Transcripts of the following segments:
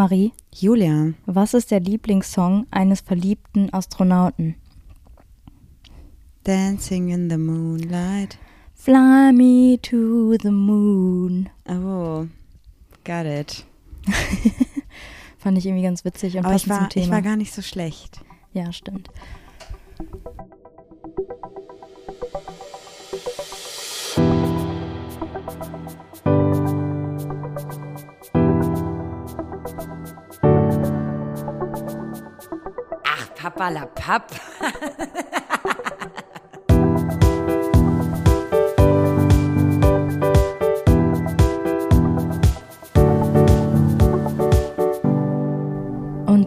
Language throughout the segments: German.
Marie, Julia. was ist der Lieblingssong eines verliebten Astronauten? Dancing in the moonlight. Fly me to the moon. Oh, got it. Fand ich irgendwie ganz witzig und Aber ich passend war, zum Thema. ich war gar nicht so schlecht. ja, stimmt. Ach,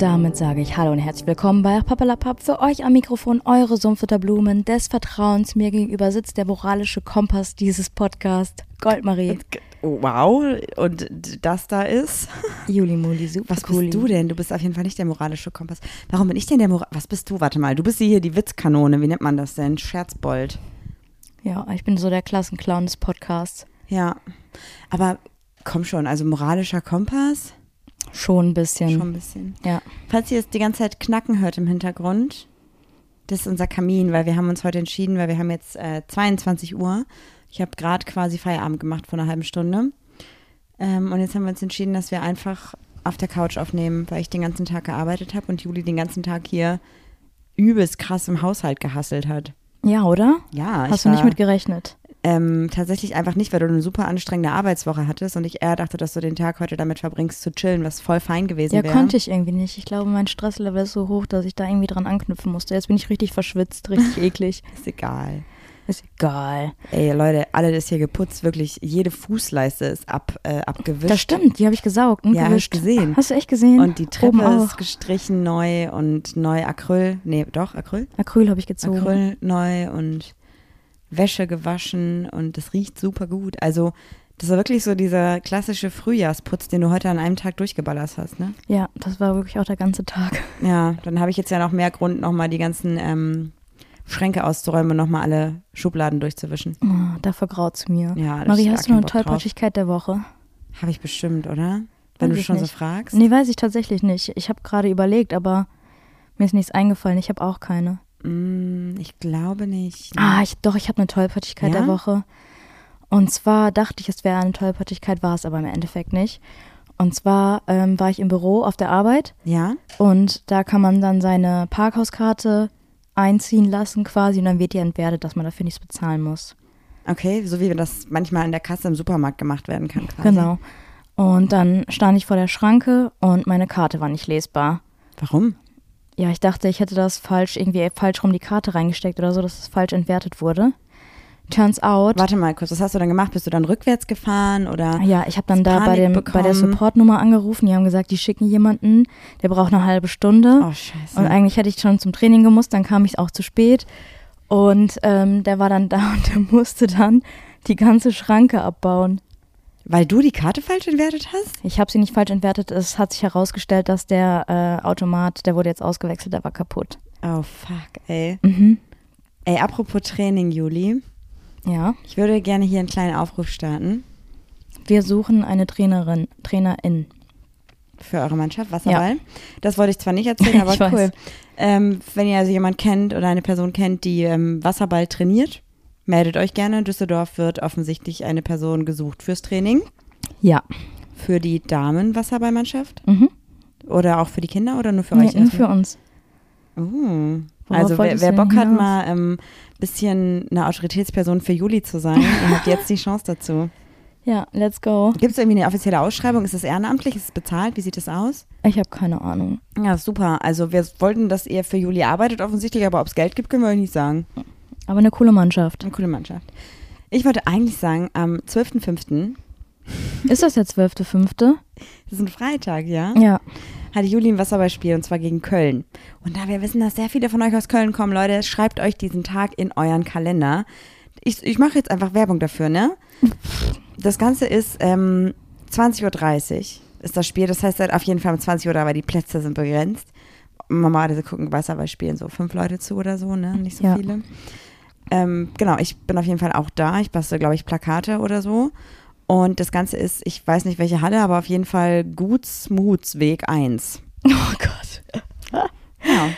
damit sage ich Hallo und herzlich willkommen bei Papalapap. Für euch am Mikrofon eure Sumpfeter Blumen des Vertrauens. Mir gegenüber sitzt der moralische Kompass dieses Podcast. Goldmarie, Oh, wow, und das da ist. Juli Muli, super Was bist du denn? Du bist auf jeden Fall nicht der moralische Kompass. Warum bin ich denn der Moral... Was bist du? Warte mal, du bist hier die Witzkanone. Wie nennt man das denn? Scherzbold. Ja, ich bin so der Klassenclown des Podcasts. Ja. Aber komm schon, also moralischer Kompass? Schon ein bisschen. Schon ein bisschen. Ja. Falls ihr jetzt die ganze Zeit knacken hört im Hintergrund, das ist unser Kamin, weil wir haben uns heute entschieden, weil wir haben jetzt äh, 22 Uhr. Ich habe gerade quasi Feierabend gemacht vor einer halben Stunde. Ähm, und jetzt haben wir uns entschieden, dass wir einfach auf der Couch aufnehmen, weil ich den ganzen Tag gearbeitet habe und Juli den ganzen Tag hier übelst krass im Haushalt gehasselt hat. Ja, oder? Ja, Hast du nicht mit gerechnet? Ähm, tatsächlich einfach nicht, weil du eine super anstrengende Arbeitswoche hattest und ich eher dachte, dass du den Tag heute damit verbringst zu chillen, was voll fein gewesen Ja, wäre. konnte ich irgendwie nicht. Ich glaube, mein Stresslevel ist so hoch, dass ich da irgendwie dran anknüpfen musste. Jetzt bin ich richtig verschwitzt, richtig eklig. Ist egal. Ist egal. Ey, Leute, alle ist hier geputzt, wirklich. Jede Fußleiste ist ab, äh, abgewischt. Das stimmt, die habe ich gesaugt und Ja, gewischt. gesehen. Hast du echt gesehen? Und die Treppe auch. ist gestrichen neu und neu Acryl. Nee, doch, Acryl? Acryl habe ich gezogen. Acryl neu und Wäsche gewaschen und das riecht super gut. Also, das war wirklich so dieser klassische Frühjahrsputz, den du heute an einem Tag durchgeballert hast, ne? Ja, das war wirklich auch der ganze Tag. Ja, dann habe ich jetzt ja noch mehr Grund, nochmal die ganzen ähm, Schränke auszuräumen und nochmal alle Schubladen durchzuwischen. Oh, da vergraut's mir. Ja, Marie, hast du noch eine. Tollpatschigkeit der Woche? Habe ich bestimmt, oder? Wenn Weiß du schon nicht. so fragst. Nee, weiß ich tatsächlich nicht. Ich habe gerade überlegt, aber mir ist nichts eingefallen. Ich habe auch keine. Mm, ich glaube nicht. Ah, ich, doch, ich habe eine Tollpatschigkeit Ja? der Woche. Und zwar dachte ich, es wäre eine Tollpatschigkeit, war es aber im Endeffekt nicht. Und zwar ähm, war ich im Büro auf der Arbeit Ja? und da kann man dann seine Parkhauskarte einziehen lassen quasi und dann wird die entwertet, dass man dafür nichts bezahlen muss. Okay, so wie das manchmal an der Kasse im Supermarkt gemacht werden kann. Quasi. Genau. Und dann stand ich vor der Schranke und meine Karte war nicht lesbar. Warum? Ja, ich dachte, ich hätte das falsch, irgendwie falsch rum die Karte reingesteckt oder so, dass es falsch entwertet wurde. Turns out, Warte mal kurz, was hast du dann gemacht? Bist du dann rückwärts gefahren oder? ja, ich habe dann da bei, dem, bei der? Supportnummer angerufen. Die haben gesagt, die schicken jemanden, der braucht eine halbe Stunde. Oh, scheiße. Und eigentlich hätte ich schon zum Training gemusst, dann kam ich auch zu spät. Und ähm, der war dann da und der musste dann die ganze Schranke abbauen. Weil du die Karte falsch entwertet hast? Ich habe sie nicht falsch entwertet. Es hat sich herausgestellt, dass der äh, Automat, der wurde jetzt ausgewechselt, der war kaputt. Oh, fuck, ey. Mhm. Ey, apropos Training, Juli. Ja. Ich würde gerne hier einen kleinen Aufruf starten Wir suchen eine Trainerin, Trainerin. für eure Mannschaft, Wasserball. Das wollte ich zwar nicht erzählen, aber cool. Ähm, wenn ihr also jemand kennt oder eine Person kennt, die ähm, Wasserball trainiert, meldet euch gerne. In Düsseldorf wird offensichtlich eine Person gesucht fürs Training. Ja. Für die Damen-Wasserballmannschaft? Mhm. Oder auch für die Kinder oder nur für Nee, euch? nur für uns. Oh. Also wer, wer Bock hat, mal ein ähm, bisschen eine Autoritätsperson für Juli zu sein, ihr habt jetzt die Chance dazu. Ja, let's go. Gibt es irgendwie eine offizielle Ausschreibung? Ist es ehrenamtlich? Ist es bezahlt? Wie sieht es aus? Ich habe keine Ahnung. Ja, super. Also wir wollten, dass ihr für Juli arbeitet offensichtlich, aber ob es Geld gibt, können wir euch nicht sagen. Aber eine coole Mannschaft. Eine coole Mannschaft. Ich wollte eigentlich sagen, am 12.05., Ist das der 12.5.? das ist ein Freitag, ja, Ja. hatte Juli ein Wasserballspiel und zwar gegen Köln. Und da wir wissen, dass sehr viele von euch aus Köln kommen, Leute, schreibt euch diesen Tag in euren Kalender. Ich, ich mache jetzt einfach Werbung dafür, ne? Das Ganze ist ähm, 20.30 Uhr ist das Spiel. Das heißt halt auf jeden Fall um 20 Uhr, weil die Plätze sind begrenzt. Normalerweise gucken Wasserball spielen so fünf Leute zu oder so, ne? Nicht so Ja. viele. Ähm, genau, ich bin auf jeden Fall auch da. Ich bastel, glaube ich, Plakate oder so. Und das Ganze ist, ich weiß nicht welche Halle, aber auf jeden Fall Gutsmutsweg 1. Oh Gott. Ja.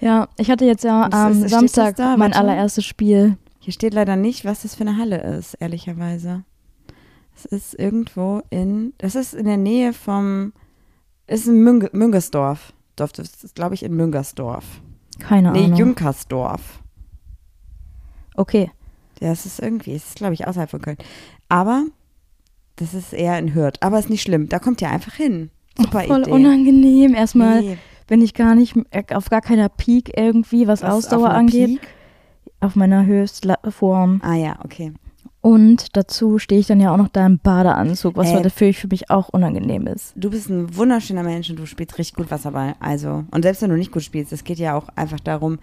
Ja, ich hatte jetzt ja am steht Samstag da? mein allererstes Spiel. Hier steht leider nicht, was das für eine Halle ist, ehrlicherweise. Es ist irgendwo in, das ist in der Nähe vom, ist in Münge, Müngersdorf. Dorf, Das ist, glaube ich, in Müngersdorf. Keine Nee, Ahnung. Jünkersdorf. Okay. Ja, es ist irgendwie, es ist, glaube ich, außerhalb von Köln. Aber das ist eher in Hürth. Aber ist nicht schlimm, da kommt ihr einfach hin. Super Voll Idee. unangenehm. Erstmal Nee, bin ich gar nicht äh, auf gar keiner Peak irgendwie, was, was Ausdauer auf angeht. Peak? Auf meiner Höchstform. Ah ja, okay. Und dazu stehe ich dann ja auch noch da im Badeanzug, was Äh. natürlich für mich auch unangenehm ist. Du bist ein wunderschöner Mensch und du spielst richtig gut Wasserball. Also, und selbst wenn du nicht gut spielst, es geht ja auch einfach darum,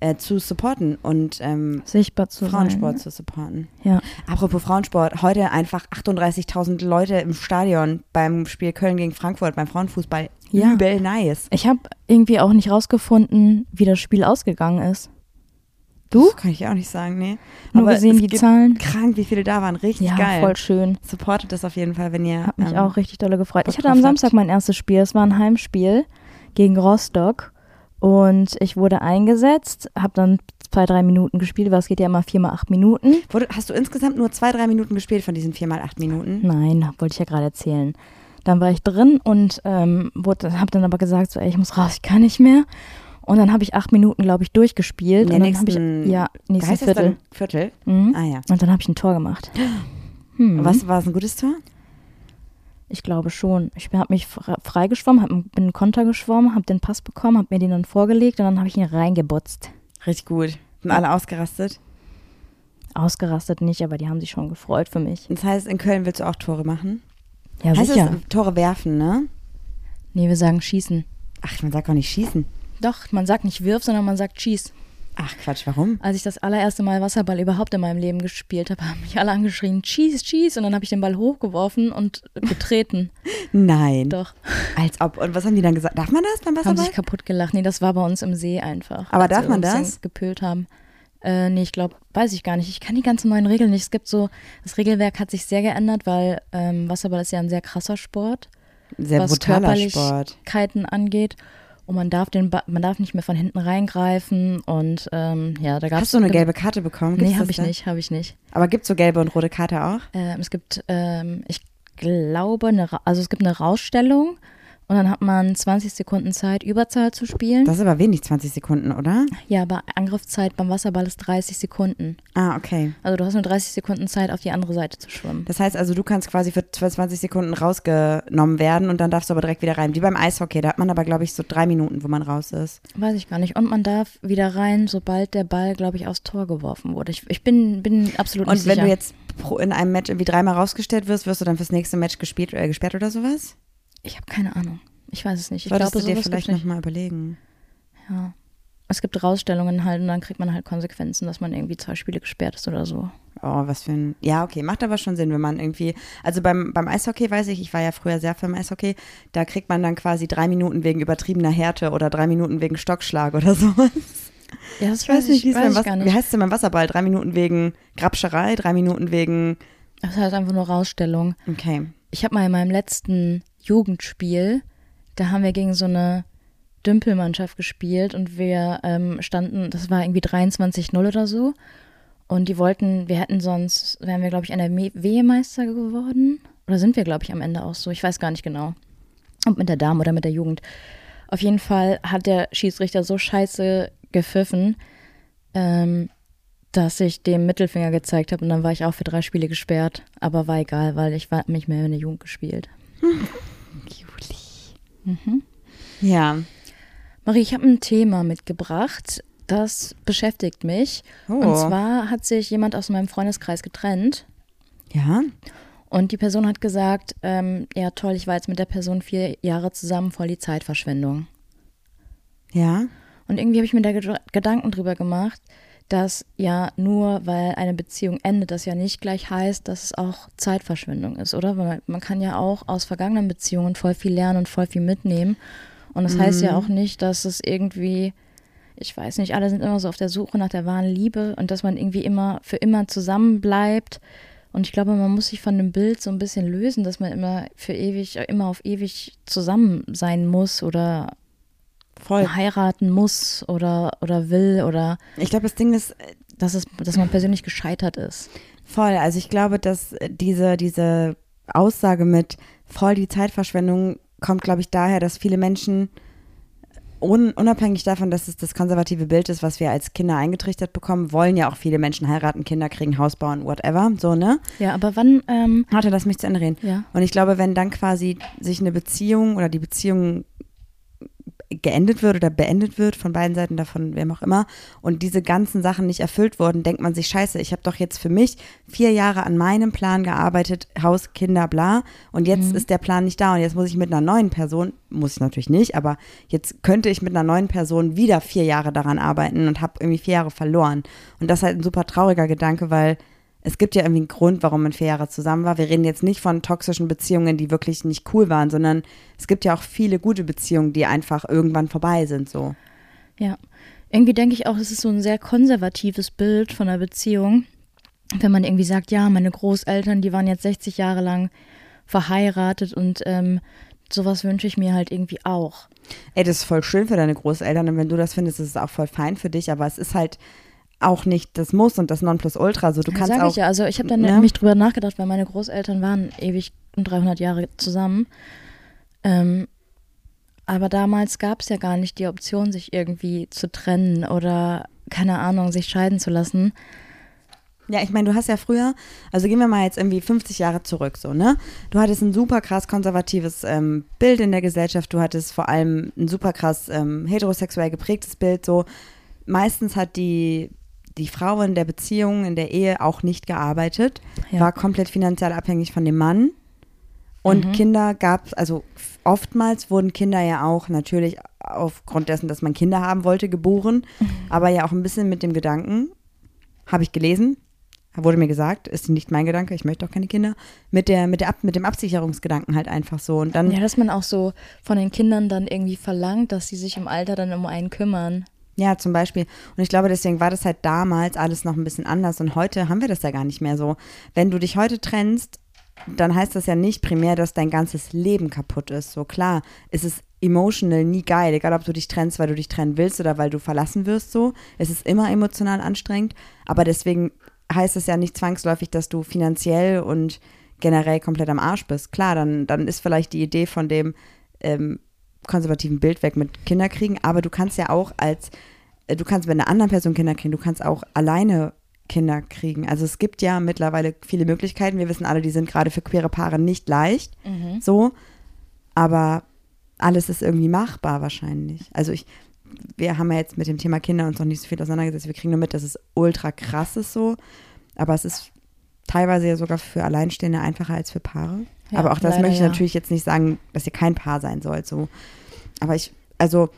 äh, zu supporten und ähm, Sichtbar zu Frauensport sein. zu supporten. Ja. Apropos Frauensport, heute einfach 38.000 Leute im Stadion beim Spiel Köln gegen Frankfurt beim Frauenfußball. Ja. Übel nice. Ich habe irgendwie auch nicht rausgefunden, wie das Spiel ausgegangen ist. Du? Das kann ich auch nicht sagen, nee. Nur Aber gesehen es die Zahlen. Krank, wie viele da waren. Richtig Ja, geil. voll schön. Supportet das auf jeden Fall, wenn ihr. Hab mich ähm, auch richtig dolle gefreut. Ich hatte am. Samstag mein erstes Spiel. Es war ein Heimspiel gegen Rostock. Und ich wurde eingesetzt, habe dann zwei, drei Minuten gespielt, weil es geht ja immer vier mal acht Minuten. Hast du insgesamt nur zwei, drei Minuten gespielt von diesen vier mal acht Minuten? Nein, wollte ich ja gerade erzählen. Dann war ich drin und ähm, habe dann aber gesagt, so, ey, ich muss raus, ich kann nicht mehr. Und dann habe ich acht Minuten, glaube ich, durchgespielt. In der und dann habe ich, nächsten- ja, nächsten das Viertel. Viertel? Mhm. Ah ja. Und dann habe ich ein Tor gemacht. Hm. Was war es ein gutes Tor? Ich glaube schon. Ich habe mich fre- freigeschwommen, hab, bin einen Konter geschwommen, habe den Pass bekommen, habe mir den dann vorgelegt und dann habe ich ihn reingebutzt. Richtig gut. Sind alle ausgerastet. Ausgerastet nicht, aber die haben sich schon gefreut für mich. Das heißt, in Köln willst du auch Tore machen? Ja, heißt sicher. das Tore werfen, ne? Nee, wir sagen schießen. Ach, man sagt auch nicht schießen. Doch, man sagt nicht wirf, sondern man sagt schieß. Ach Quatsch, warum? Als ich das allererste Mal Wasserball überhaupt in meinem Leben gespielt habe, haben mich alle angeschrien, schieß, schieß. Und dann habe ich den Ball hochgeworfen und getreten. Nein. Doch. Als ob. Und was haben die dann gesagt? Darf man das beim Haben Wasserball? sich kaputt gelacht. Nee, das war bei uns im See einfach. Aber darf man das? Gepölt haben. Äh, nee, ich glaube, weiß ich gar nicht. Ich kann die ganzen neuen Regeln nicht. Es gibt so, das Regelwerk hat sich sehr geändert, weil ähm, Wasserball ist ja ein sehr krasser Sport, Sehr was brutaler Sport. Körperlichkeiten angeht. Und man darf den ba man darf nicht mehr von hinten reingreifen und ähm, ja, da gab es. Hast du eine gelbe Karte bekommen? Nee, Gibt's habe das ich da? nicht, habe ich nicht. Aber gibt es so gelbe und rote Karte auch? Ähm, es gibt, ähm, ich glaube, eine, also es gibt eine Rausstellung und dann hat man 20 Sekunden Zeit, Überzahl zu spielen. Das ist aber wenig, 20 Sekunden, oder? ja, aber Angriffszeit beim Wasserball ist 30 Sekunden. Ah, okay. Also du hast nur 30 Sekunden Zeit, auf die andere Seite zu schwimmen. Das heißt also, du kannst quasi für 20 Sekunden rausgenommen werden und dann darfst du aber direkt wieder rein. Wie beim Eishockey, da hat man aber, glaube ich, so drei Minuten, wo man raus ist. Weiß ich gar nicht. Und man darf wieder rein, sobald der Ball, glaube ich, aufs Tor geworfen wurde. Ich, ich bin, bin absolut Und nicht wenn sicher. du jetzt in einem Match irgendwie dreimal rausgestellt wirst, wirst du dann fürs nächste Match gespielt, äh, gesperrt oder sowas? Ich habe keine Ahnung. Ich weiß es nicht. Ich Solltest glaube, du dir vielleicht nochmal überlegen. Ja. Es gibt Rausstellungen halt und dann kriegt man halt Konsequenzen, dass man irgendwie zwei Spiele gesperrt ist oder so. Oh, was für ein. Ja, okay, macht aber schon Sinn, wenn man irgendwie. Also beim, beim Eishockey weiß ich, ich war ja früher sehr für im Eishockey, da kriegt man dann quasi drei Minuten wegen übertriebener Härte oder drei Minuten wegen Stockschlag oder sowas. Ja, das Ich weiß nicht, wie weiß beim Wie heißt es denn beim Wasserball? Drei Minuten wegen Grabscherei, drei Minuten wegen. Das heißt einfach nur Rausstellung. Okay. Ich habe mal in meinem letzten Jugendspiel, da haben wir gegen so eine Dümpelmannschaft gespielt und wir ähm, standen, das war irgendwie 23-0 oder so. Und die wollten, wir hätten sonst, wären wir, glaube ich, NRW-Meister geworden. Oder sind wir, glaube ich, am Ende auch so. Ich weiß gar nicht genau. Ob mit der Dame oder mit der Jugend. Auf jeden Fall hat der Schiedsrichter so scheiße gepfiffen, ähm, dass ich dem Mittelfinger gezeigt habe und dann war ich auch für drei Spiele gesperrt. Aber war egal, weil ich war nicht mehr in der Jugend gespielt. Juli. Ja. Marie, ich habe ein Thema mitgebracht, das beschäftigt mich. Oh. Und zwar hat sich jemand aus meinem Freundeskreis getrennt Ja. und die Person hat gesagt, ähm, ja toll, ich war jetzt mit der Person vier Jahre zusammen, voll die Zeitverschwendung. Ja. Und irgendwie habe ich mir da Ged- Gedanken drüber gemacht, dass ja nur weil eine Beziehung endet, das ja nicht gleich heißt, dass es auch Zeitverschwendung ist, oder? Weil man, man kann ja auch aus vergangenen Beziehungen voll viel lernen und voll viel mitnehmen. Und das heißt ja auch nicht, dass es irgendwie, ich weiß nicht, alle sind immer so auf der Suche nach der wahren Liebe und dass man irgendwie immer für immer zusammen bleibt Und ich glaube, man muss sich von dem Bild so ein bisschen lösen, dass man immer für ewig, immer auf ewig zusammen sein muss oder Voll. heiraten muss oder, oder will oder Ich glaube, das Ding ist, dass, es, dass man persönlich gescheitert ist. Voll. Also ich glaube, dass diese, diese Aussage mit voll die Zeitverschwendung kommt, glaube ich, daher, dass viele Menschen un unabhängig davon, dass es das konservative Bild ist, was wir als Kinder eingetrichtert bekommen, wollen ja auch viele Menschen heiraten, Kinder kriegen, Haus bauen, whatever, so, ne? Ja, aber wann, ähm, Warte, lass mich zu Ende reden. ja. Und ich glaube, wenn dann quasi sich eine Beziehung oder die Beziehung geendet wird oder beendet wird von beiden Seiten davon, wem auch immer, und diese ganzen Sachen nicht erfüllt wurden, denkt man sich, scheiße, ich habe doch jetzt für mich vier Jahre an meinem Plan gearbeitet, Haus, Kinder, bla, und jetzt ist der Plan nicht da und jetzt muss ich mit einer neuen Person, muss ich natürlich nicht, aber jetzt könnte ich mit einer neuen Person wieder vier Jahre daran arbeiten und habe irgendwie vier Jahre verloren. Und das ist halt ein super trauriger Gedanke, weil es gibt ja irgendwie einen Grund, warum man vier Jahre zusammen war. Wir reden jetzt nicht von toxischen Beziehungen, die wirklich nicht cool waren, sondern es gibt ja auch viele gute Beziehungen, die einfach irgendwann vorbei sind, so. Ja, irgendwie denke ich auch, es ist so ein sehr konservatives Bild von einer Beziehung, wenn man irgendwie sagt, ja, meine Großeltern, die waren jetzt 60 Jahre lang verheiratet und ähm, sowas wünsche ich mir halt irgendwie auch. Ey, das ist voll schön für deine Großeltern und wenn du das findest, ist es auch voll fein für dich, aber es ist halt auch nicht das Muss und das Nonplusultra. So, du Ja, kannst sag auch. ich ja, also ich habe dann ne? nämlich drüber nachgedacht, weil meine Großeltern waren ewig und 300 Jahre zusammen. Ähm, aber damals gab es ja gar nicht die Option, sich irgendwie zu trennen oder keine Ahnung, sich scheiden zu lassen. Ja, ich meine, du hast ja früher, also gehen wir mal jetzt irgendwie 50 Jahre zurück, so, ne? Du hattest ein super krass konservatives ähm, Bild in der Gesellschaft, du hattest vor allem ein super krass ähm, heterosexuell geprägtes Bild, so. Meistens hat die, die Frau in der Beziehung, in der Ehe auch nicht gearbeitet, Ja. war komplett finanziell abhängig von dem Mann. Und Mhm. Kinder gab es, also oftmals wurden Kinder ja auch natürlich aufgrund dessen, dass man Kinder haben wollte, geboren, Mhm. aber ja auch ein bisschen mit dem Gedanken, habe ich gelesen, wurde mir gesagt, ist nicht mein Gedanke, ich möchte auch keine Kinder, mit, der, mit, der, Ab- mit dem Absicherungsgedanken halt einfach so. Und dann, Ja, dass man auch so von den Kindern dann irgendwie verlangt, dass sie sich im Alter dann um einen kümmern. Ja, zum Beispiel. Und ich glaube, deswegen war das halt damals alles noch ein bisschen anders. Und heute haben wir das ja gar nicht mehr so. Wenn du dich heute trennst, dann heißt das ja nicht primär, dass dein ganzes Leben kaputt ist. So klar, es ist emotional nie geil, egal ob du dich trennst, weil du dich trennen willst oder weil du verlassen wirst so. Es ist immer emotional anstrengend. Aber deswegen heißt es ja nicht zwangsläufig, dass du finanziell und generell komplett am Arsch bist. Klar, dann, dann ist vielleicht die Idee von dem ähm, konservativen Bild weg mit Kinderkriegen, aber du kannst ja auch als, äh, du kannst mit einer anderen Person Kinder kriegen, du kannst auch alleine Kinder kriegen. Also es gibt ja mittlerweile viele Möglichkeiten. Wir wissen alle, die sind gerade für queere Paare nicht leicht, so, aber alles ist irgendwie machbar wahrscheinlich. Also ich, wir haben ja jetzt mit dem Thema Kinder uns noch nicht so viel auseinandergesetzt. Wir kriegen nur mit, dass es ultra krass ist so, aber es ist teilweise ja sogar für Alleinstehende einfacher als für Paare. Ja, aber auch das möchte ich ja. natürlich jetzt nicht sagen, dass ihr kein Paar sein sollt. So. Aber ich, also,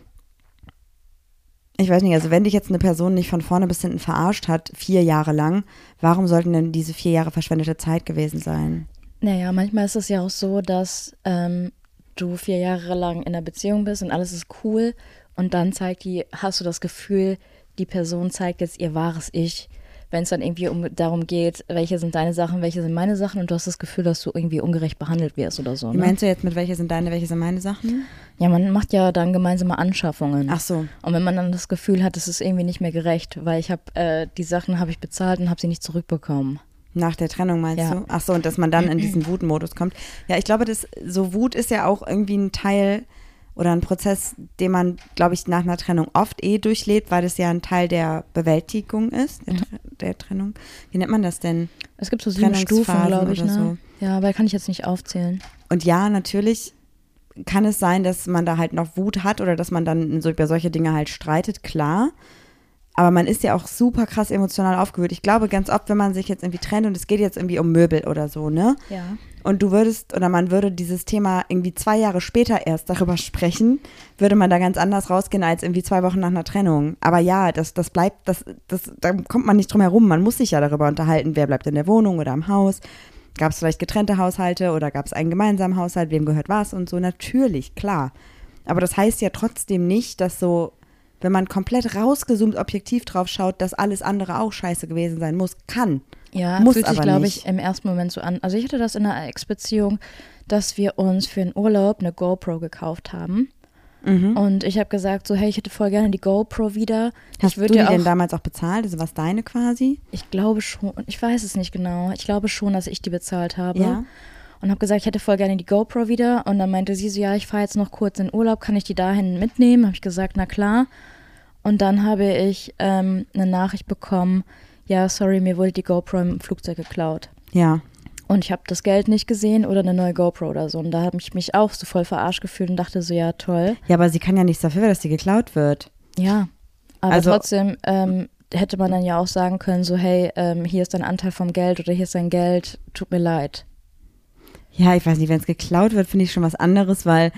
ich weiß nicht, also wenn dich jetzt eine Person nicht von vorne bis hinten verarscht hat, vier Jahre lang, warum sollten denn diese vier Jahre verschwendete Zeit gewesen sein? Naja, manchmal ist es ja auch so, dass ähm, du vier Jahre lang in einer Beziehung bist und alles ist cool und dann zeigt die, hast du das Gefühl, die Person zeigt jetzt ihr wahres Ich. Wenn es dann irgendwie um, darum geht, welche sind deine Sachen, welche sind meine Sachen und du hast das Gefühl, dass du irgendwie ungerecht behandelt wirst oder so. Wie Ne? meinst du jetzt mit welche sind deine, welche sind meine Sachen? Ja, man macht ja dann gemeinsame Anschaffungen. Ach so. Und wenn man dann das Gefühl hat, es ist irgendwie nicht mehr gerecht, weil ich habe äh, die Sachen habe ich bezahlt und habe sie nicht zurückbekommen. Nach der Trennung meinst Ja. du? Ach so, und dass man dann in diesen Wutmodus kommt. Ja, ich glaube, dass so Wut ist ja auch irgendwie ein Teil oder ein Prozess, den man, glaube ich, nach einer Trennung oft eh durchlebt, weil das ja ein Teil der Bewältigung ist, der, Tre- der Trennung. Wie nennt man das denn? Es gibt so sieben Stufen, glaube ich. Ne? Ja, aber kann ich jetzt nicht aufzählen. Und ja, natürlich kann es sein, dass man da halt noch Wut hat oder dass man dann so über solche Dinge halt streitet, klar. Aber man ist ja auch super krass emotional aufgewühlt. Ich glaube ganz oft, wenn man sich jetzt irgendwie trennt und es geht jetzt irgendwie um Möbel oder so, ne? Ja. Und du würdest oder man würde dieses Thema irgendwie zwei Jahre später erst darüber sprechen, würde man da ganz anders rausgehen als irgendwie zwei Wochen nach einer Trennung. Aber ja, das, das bleibt, das, das, da kommt man nicht drum herum. Man muss sich ja darüber unterhalten, wer bleibt in der Wohnung oder im Haus. Gab es vielleicht getrennte Haushalte oder gab es einen gemeinsamen Haushalt, wem gehört was und so. Natürlich, klar. Aber das heißt ja trotzdem nicht, dass so, wenn man komplett rausgezoomt objektiv drauf schaut, dass alles andere auch scheiße gewesen sein muss, kann. Ja, Muss fühlt sich, glaube ich, im ersten Moment so an. Also ich hatte das in einer Ex-Beziehung, dass wir uns für einen Urlaub eine GoPro gekauft haben. Mhm. Und ich habe gesagt, so, hey, ich hätte voll gerne die GoPro wieder. Hast ich du die auch, denn damals auch bezahlt? Also was deine quasi? ich glaube schon, ich weiß es nicht genau. Ich glaube schon, dass ich die bezahlt habe. Ja. Und habe gesagt, ich hätte voll gerne die GoPro wieder. Und dann meinte sie so, ja, ich fahre jetzt noch kurz in Urlaub, kann ich die dahin mitnehmen? Habe ich gesagt, na klar. Und dann habe ich ähm, eine Nachricht bekommen, ja, sorry, mir wurde die GoPro im Flugzeug geklaut. Ja. Und ich habe das Geld nicht gesehen oder eine neue GoPro oder so. Und da habe ich mich auch so voll verarscht gefühlt und dachte so, ja, toll. Ja, aber sie kann ja nichts dafür, dass die geklaut wird. Ja. Aber Also- trotzdem ähm, hätte man dann ja auch sagen können, so, hey, ähm, hier ist dein Anteil vom Geld oder hier ist dein Geld, tut mir leid. Ja, ich weiß nicht, wenn es geklaut wird, finde ich schon was anderes, weil,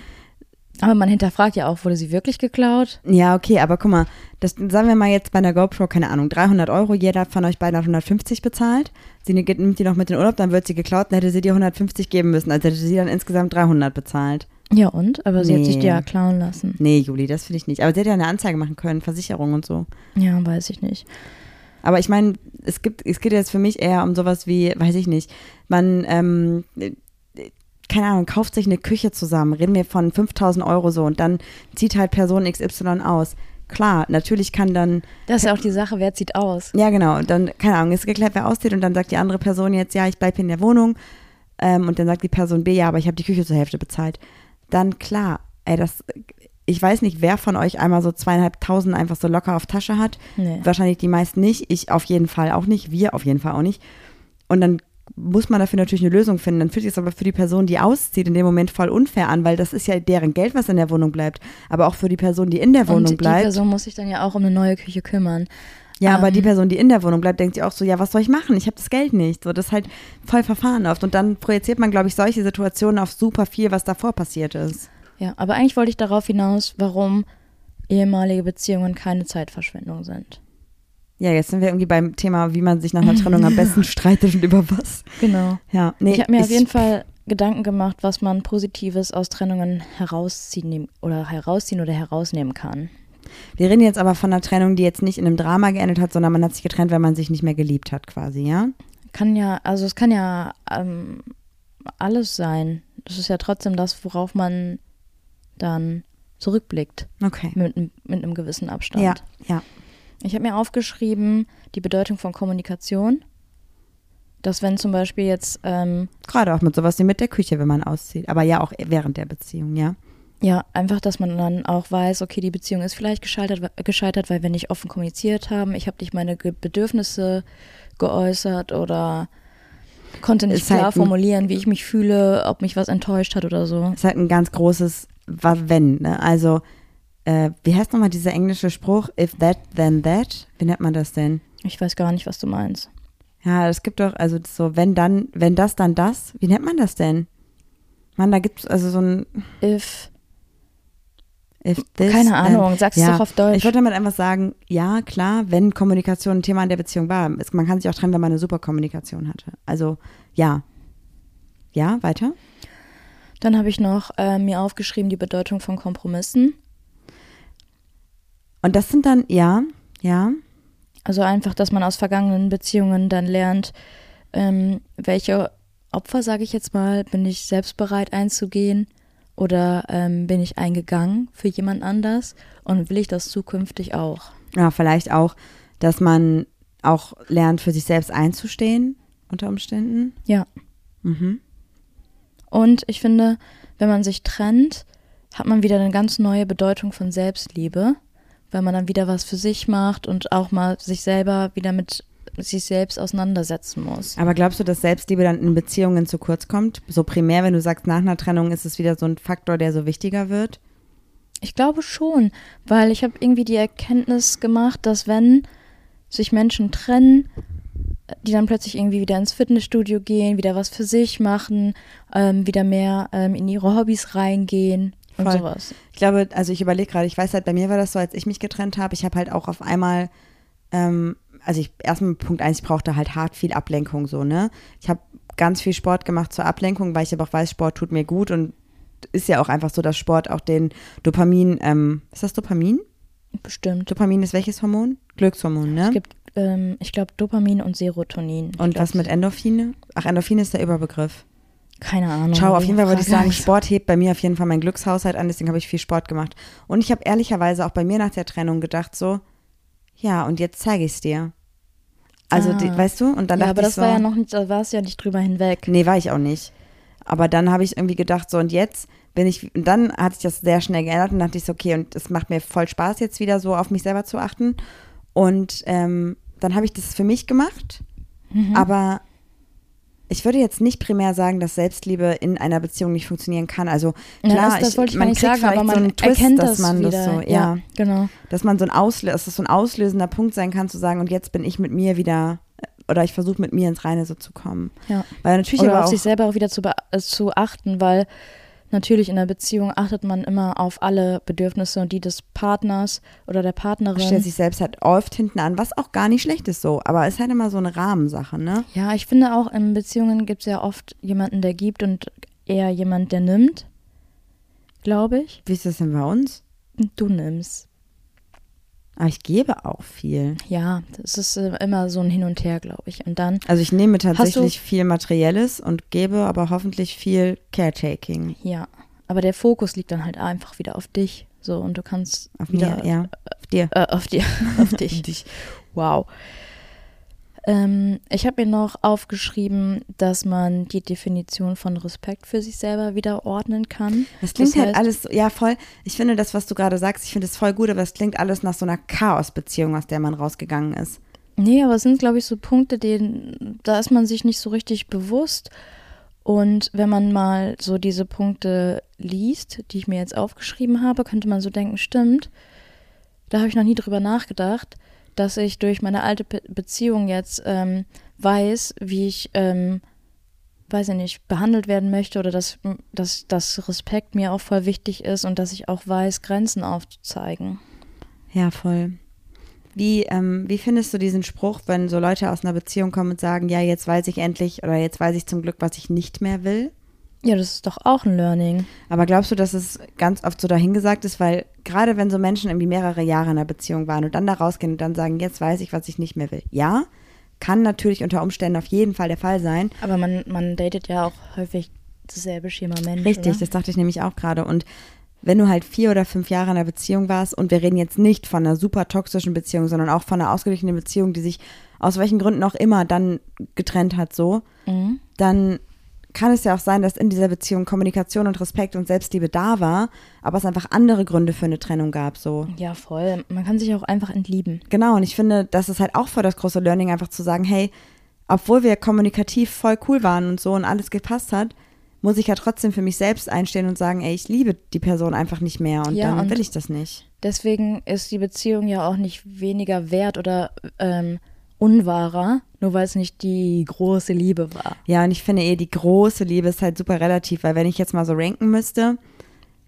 Aber man hinterfragt ja auch, wurde sie wirklich geklaut? ja, okay, aber guck mal, das, sagen wir mal jetzt bei einer GoPro, keine Ahnung, 300 Euro, jeder von euch beiden hat 150 bezahlt. Sie ne- nimmt die noch mit in den Urlaub, dann wird sie geklaut, dann hätte sie dir 150 geben müssen, also hätte sie dann insgesamt 300 bezahlt. Ja, und? Aber sie hat sich Nee. die ja klauen lassen. Nee, Juli, das finde ich nicht. Aber sie hätte ja eine Anzeige machen können, Versicherung und so. Ja, weiß ich nicht. Aber ich meine, es gibt, es geht jetzt für mich eher um sowas wie, weiß ich nicht, man, ähm, äh, keine Ahnung, kauft sich eine Küche zusammen, reden wir von 5000 Euro so und dann zieht halt Person XY aus. Klar, natürlich kann dann, Das ist ja auch die Sache, wer zieht aus? ja genau, und dann, keine Ahnung, ist geklärt, wer auszieht und dann sagt die andere Person jetzt, ja, ich bleibe in der Wohnung ähm, und dann sagt die Person B, ja, aber ich habe die Küche zur Hälfte bezahlt. Dann klar, ey, das, ich weiß nicht, wer von euch einmal so zweieinhalbtausend einfach so locker auf Tasche hat. Nee. Wahrscheinlich die meisten nicht. Ich auf jeden Fall auch nicht. Wir auf jeden Fall auch nicht. Und dann muss man dafür natürlich eine Lösung finden. Dann fühlt sich es aber für die Person, die auszieht, in dem Moment voll unfair an, weil das ist ja deren Geld, was in der Wohnung bleibt. Aber auch für die Person, die in der Wohnung und die bleibt. Person muss sich dann ja auch um eine neue Küche kümmern. ja, aber ähm, die Person, die in der Wohnung bleibt, denkt sich auch so, ja, was soll ich machen? Ich habe das Geld nicht. So, das ist halt voll Verfahren oft. Und dann projiziert man, glaube ich, solche Situationen auf super viel, was davor passiert ist. Ja, aber eigentlich wollte ich darauf hinaus, warum ehemalige Beziehungen keine Zeitverschwendung sind. Ja, jetzt sind wir irgendwie beim Thema, wie man sich nach einer Trennung am besten streitet und über was. Genau. Ja, nee, ich habe mir auf jeden Fall Gedanken gemacht, was man Positives aus Trennungen herausziehen oder herausziehen oder herausnehmen kann. Wir reden jetzt aber von einer Trennung, die jetzt nicht in einem Drama geendet hat, sondern man hat sich getrennt, weil man sich nicht mehr geliebt hat, quasi, ja? Kann ja, also es kann ja ähm, alles sein. Das ist ja trotzdem das, worauf man dann zurückblickt Okay. mit, mit einem gewissen Abstand. Ja, ja. Ich habe mir aufgeschrieben, die Bedeutung von Kommunikation. Dass wenn zum Beispiel jetzt, ähm, Gerade auch mit sowas wie mit der Küche, wenn man auszieht. Aber ja, auch während der Beziehung, ja. ja, einfach, dass man dann auch weiß, okay, die Beziehung ist vielleicht gescheitert, gescheitert weil wir nicht offen kommuniziert haben. Ich habe nicht meine Bedürfnisse geäußert oder konnte nicht Ist halt klar ein- formulieren, wie ich mich fühle, ob mich was enttäuscht hat oder so. Ist halt ein ganz großes Was wenn, ne? Also, äh, wie heißt nochmal dieser englische Spruch? If that, then that? Wie nennt man das denn? Ich weiß gar nicht, was du meinst. Ja, es gibt doch, also so, wenn dann, wenn das, dann das. Wie nennt man das denn? Mann, da gibt es also so ein If, If this, keine then- Ahnung, sag's ja, doch auf Deutsch. Ich wollte damit einfach sagen, ja, klar, wenn Kommunikation ein Thema in der Beziehung war, es, man kann sich auch trennen, wenn man eine super Kommunikation hatte. Also, ja. Ja, weiter? Dann habe ich noch äh, mir aufgeschrieben die Bedeutung von Kompromissen. Und das sind dann, ja, ja, Also einfach, dass man aus vergangenen Beziehungen dann lernt, ähm, welche Opfer, sage ich jetzt mal, bin ich selbst bereit einzugehen oder ähm, bin ich eingegangen für jemand anders und will ich das zukünftig auch? ja, vielleicht auch, dass man auch lernt, für sich selbst einzustehen, unter Umständen. Ja. Mhm. Und ich finde, wenn man sich trennt, hat man wieder eine ganz neue Bedeutung von Selbstliebe, weil man dann wieder was für sich macht und auch mal sich selber wieder mit sich selbst auseinandersetzen muss. Aber glaubst du, dass Selbstliebe dann in Beziehungen zu kurz kommt? So primär, wenn du sagst, nach einer Trennung ist es wieder so ein Faktor, der so wichtiger wird? Ich glaube schon, weil ich habe irgendwie die Erkenntnis gemacht, dass wenn sich Menschen trennen, die dann plötzlich irgendwie wieder ins Fitnessstudio gehen, wieder was für sich machen, ähm, wieder mehr ähm, in ihre Hobbys reingehen und Voll. sowas. Ich glaube, also ich überlege gerade, ich weiß halt, bei mir war das so, als ich mich getrennt habe, ich habe halt auch auf einmal, ähm, also ich erstmal Punkt eins, ich brauchte halt hart viel Ablenkung so, ne? Ich habe ganz viel Sport gemacht zur Ablenkung, weil ich aber auch weiß, Sport tut mir gut und ist ja auch einfach so, dass Sport auch den Dopamin, ähm, ist das Dopamin? Bestimmt. Dopamin ist welches Hormon? Glückshormon, ne? Es gibt ähm, ich glaube, Dopamin und Serotonin. Und was mit Endorphine? Ach, Endorphine ist der Überbegriff. Keine Ahnung. Ciao, auf jeden Fall würde ich sagen. Sport hebt bei mir auf jeden Fall mein Glückshaushalt an, deswegen habe ich viel Sport gemacht. Und ich habe ehrlicherweise auch bei mir nach der Trennung gedacht, so, ja, und jetzt zeige ich es dir. Also, Ah. die, weißt du, und dann Ja, dachte aber ich das so, war ja noch nicht, da war es ja nicht drüber hinweg. nee, war ich auch nicht. Aber dann habe ich irgendwie gedacht, so, und jetzt bin ich, und dann hat sich das sehr schnell geändert und dachte ich so, okay, und es macht mir voll Spaß, jetzt wieder so auf mich selber zu achten. Und ähm, dann habe ich das für mich gemacht, Mhm. aber ich würde jetzt nicht primär sagen, dass Selbstliebe in einer Beziehung nicht funktionieren kann. Also Ja, klar, das, das ich, wollte ich man nicht kriegt sagen, aber vielleicht man so einen Twist, erkennt dass das man wieder. das so, ja, genau. dass man so ein Auslö dass das so ein auslösender Punkt sein kann, zu sagen, und jetzt bin ich mit mir wieder, oder ich versuche mit mir ins Reine so zu kommen. Ja. Weil natürlich Oder aber auf auch, sich selber auch wieder zu, äh, zu achten, weil natürlich in einer Beziehung achtet man immer auf alle Bedürfnisse und die des Partners oder der Partnerin. stellt sich selbst halt oft hinten an, was auch gar nicht schlecht ist so, aber es ist halt immer so eine Rahmensache, ne? Ja, ich finde auch in Beziehungen gibt es ja oft jemanden, der gibt und eher jemand, der nimmt. Glaube ich. Wie ist das denn bei uns? Du nimmst. Aber ich gebe auch viel. Ja, das ist äh, immer so ein Hin und Her, glaube ich. Und dann, Also ich nehme tatsächlich viel Materielles und gebe aber hoffentlich viel Caretaking. ja. Aber der Fokus liegt dann halt einfach wieder auf dich. So, und du kannst Auf wieder mir, ja. Auf dir. Äh, auf dir. auf dich. Wow. Ähm, ich habe mir noch aufgeschrieben, dass man die Definition von Respekt für sich selber wieder ordnen kann. Das klingt halt heißt- alles, so- ja voll, ich finde das, was du gerade sagst, ich finde es voll gut, aber es klingt alles nach so einer Chaosbeziehung, aus der man rausgegangen ist. Nee, aber es sind, glaube ich, so Punkte, denen, da ist man sich nicht so richtig bewusst. Und wenn man mal so diese Punkte liest, die ich mir jetzt aufgeschrieben habe, könnte man so denken, stimmt, da habe ich noch nie drüber nachgedacht, dass ich durch meine alte Be Beziehung jetzt ähm, weiß, wie ich, ähm, weiß ich nicht, behandelt werden möchte oder dass, dass, dass Respekt mir auch voll wichtig ist und dass ich auch weiß, Grenzen aufzuzeigen. Ja, voll. Wie, ähm, wie findest du diesen Spruch, wenn so Leute aus einer Beziehung kommen und sagen, ja, jetzt weiß ich endlich oder jetzt weiß ich zum Glück, was ich nicht mehr will? Ja, das ist doch auch ein Learning. Aber glaubst du, dass es ganz oft so dahingesagt ist, weil gerade wenn so Menschen irgendwie mehrere Jahre in einer Beziehung waren und dann da rausgehen und dann sagen, jetzt weiß ich, was ich nicht mehr will. Ja, kann natürlich unter Umständen auf jeden Fall der Fall sein. Aber man, man datet ja auch häufig dasselbe Schema Mensch. Richtig, oder? das dachte ich nämlich auch gerade. Und wenn du halt vier oder fünf Jahre in einer Beziehung warst und wir reden jetzt nicht von einer super toxischen Beziehung, sondern auch von einer ausgeglichenen Beziehung, die sich aus welchen Gründen auch immer dann getrennt hat, so, Mhm. dann kann es ja auch sein, dass in dieser Beziehung Kommunikation und Respekt und Selbstliebe da war, aber es einfach andere Gründe für eine Trennung gab, so. Ja, voll. Man kann sich auch einfach entlieben. Genau, und ich finde, das ist halt auch voll das große Learning, einfach zu sagen, hey, obwohl wir kommunikativ voll cool waren und so und alles gepasst hat, muss ich ja trotzdem für mich selbst einstehen und sagen, ey, ich liebe die Person einfach nicht mehr und Ja, dann und- will ich das nicht. Deswegen ist die Beziehung ja auch nicht weniger wert oder ähm, unwahrer, nur weil es nicht die große Liebe war. Ja, und ich finde eh, die große Liebe ist halt super relativ, weil wenn ich jetzt mal so ranken müsste,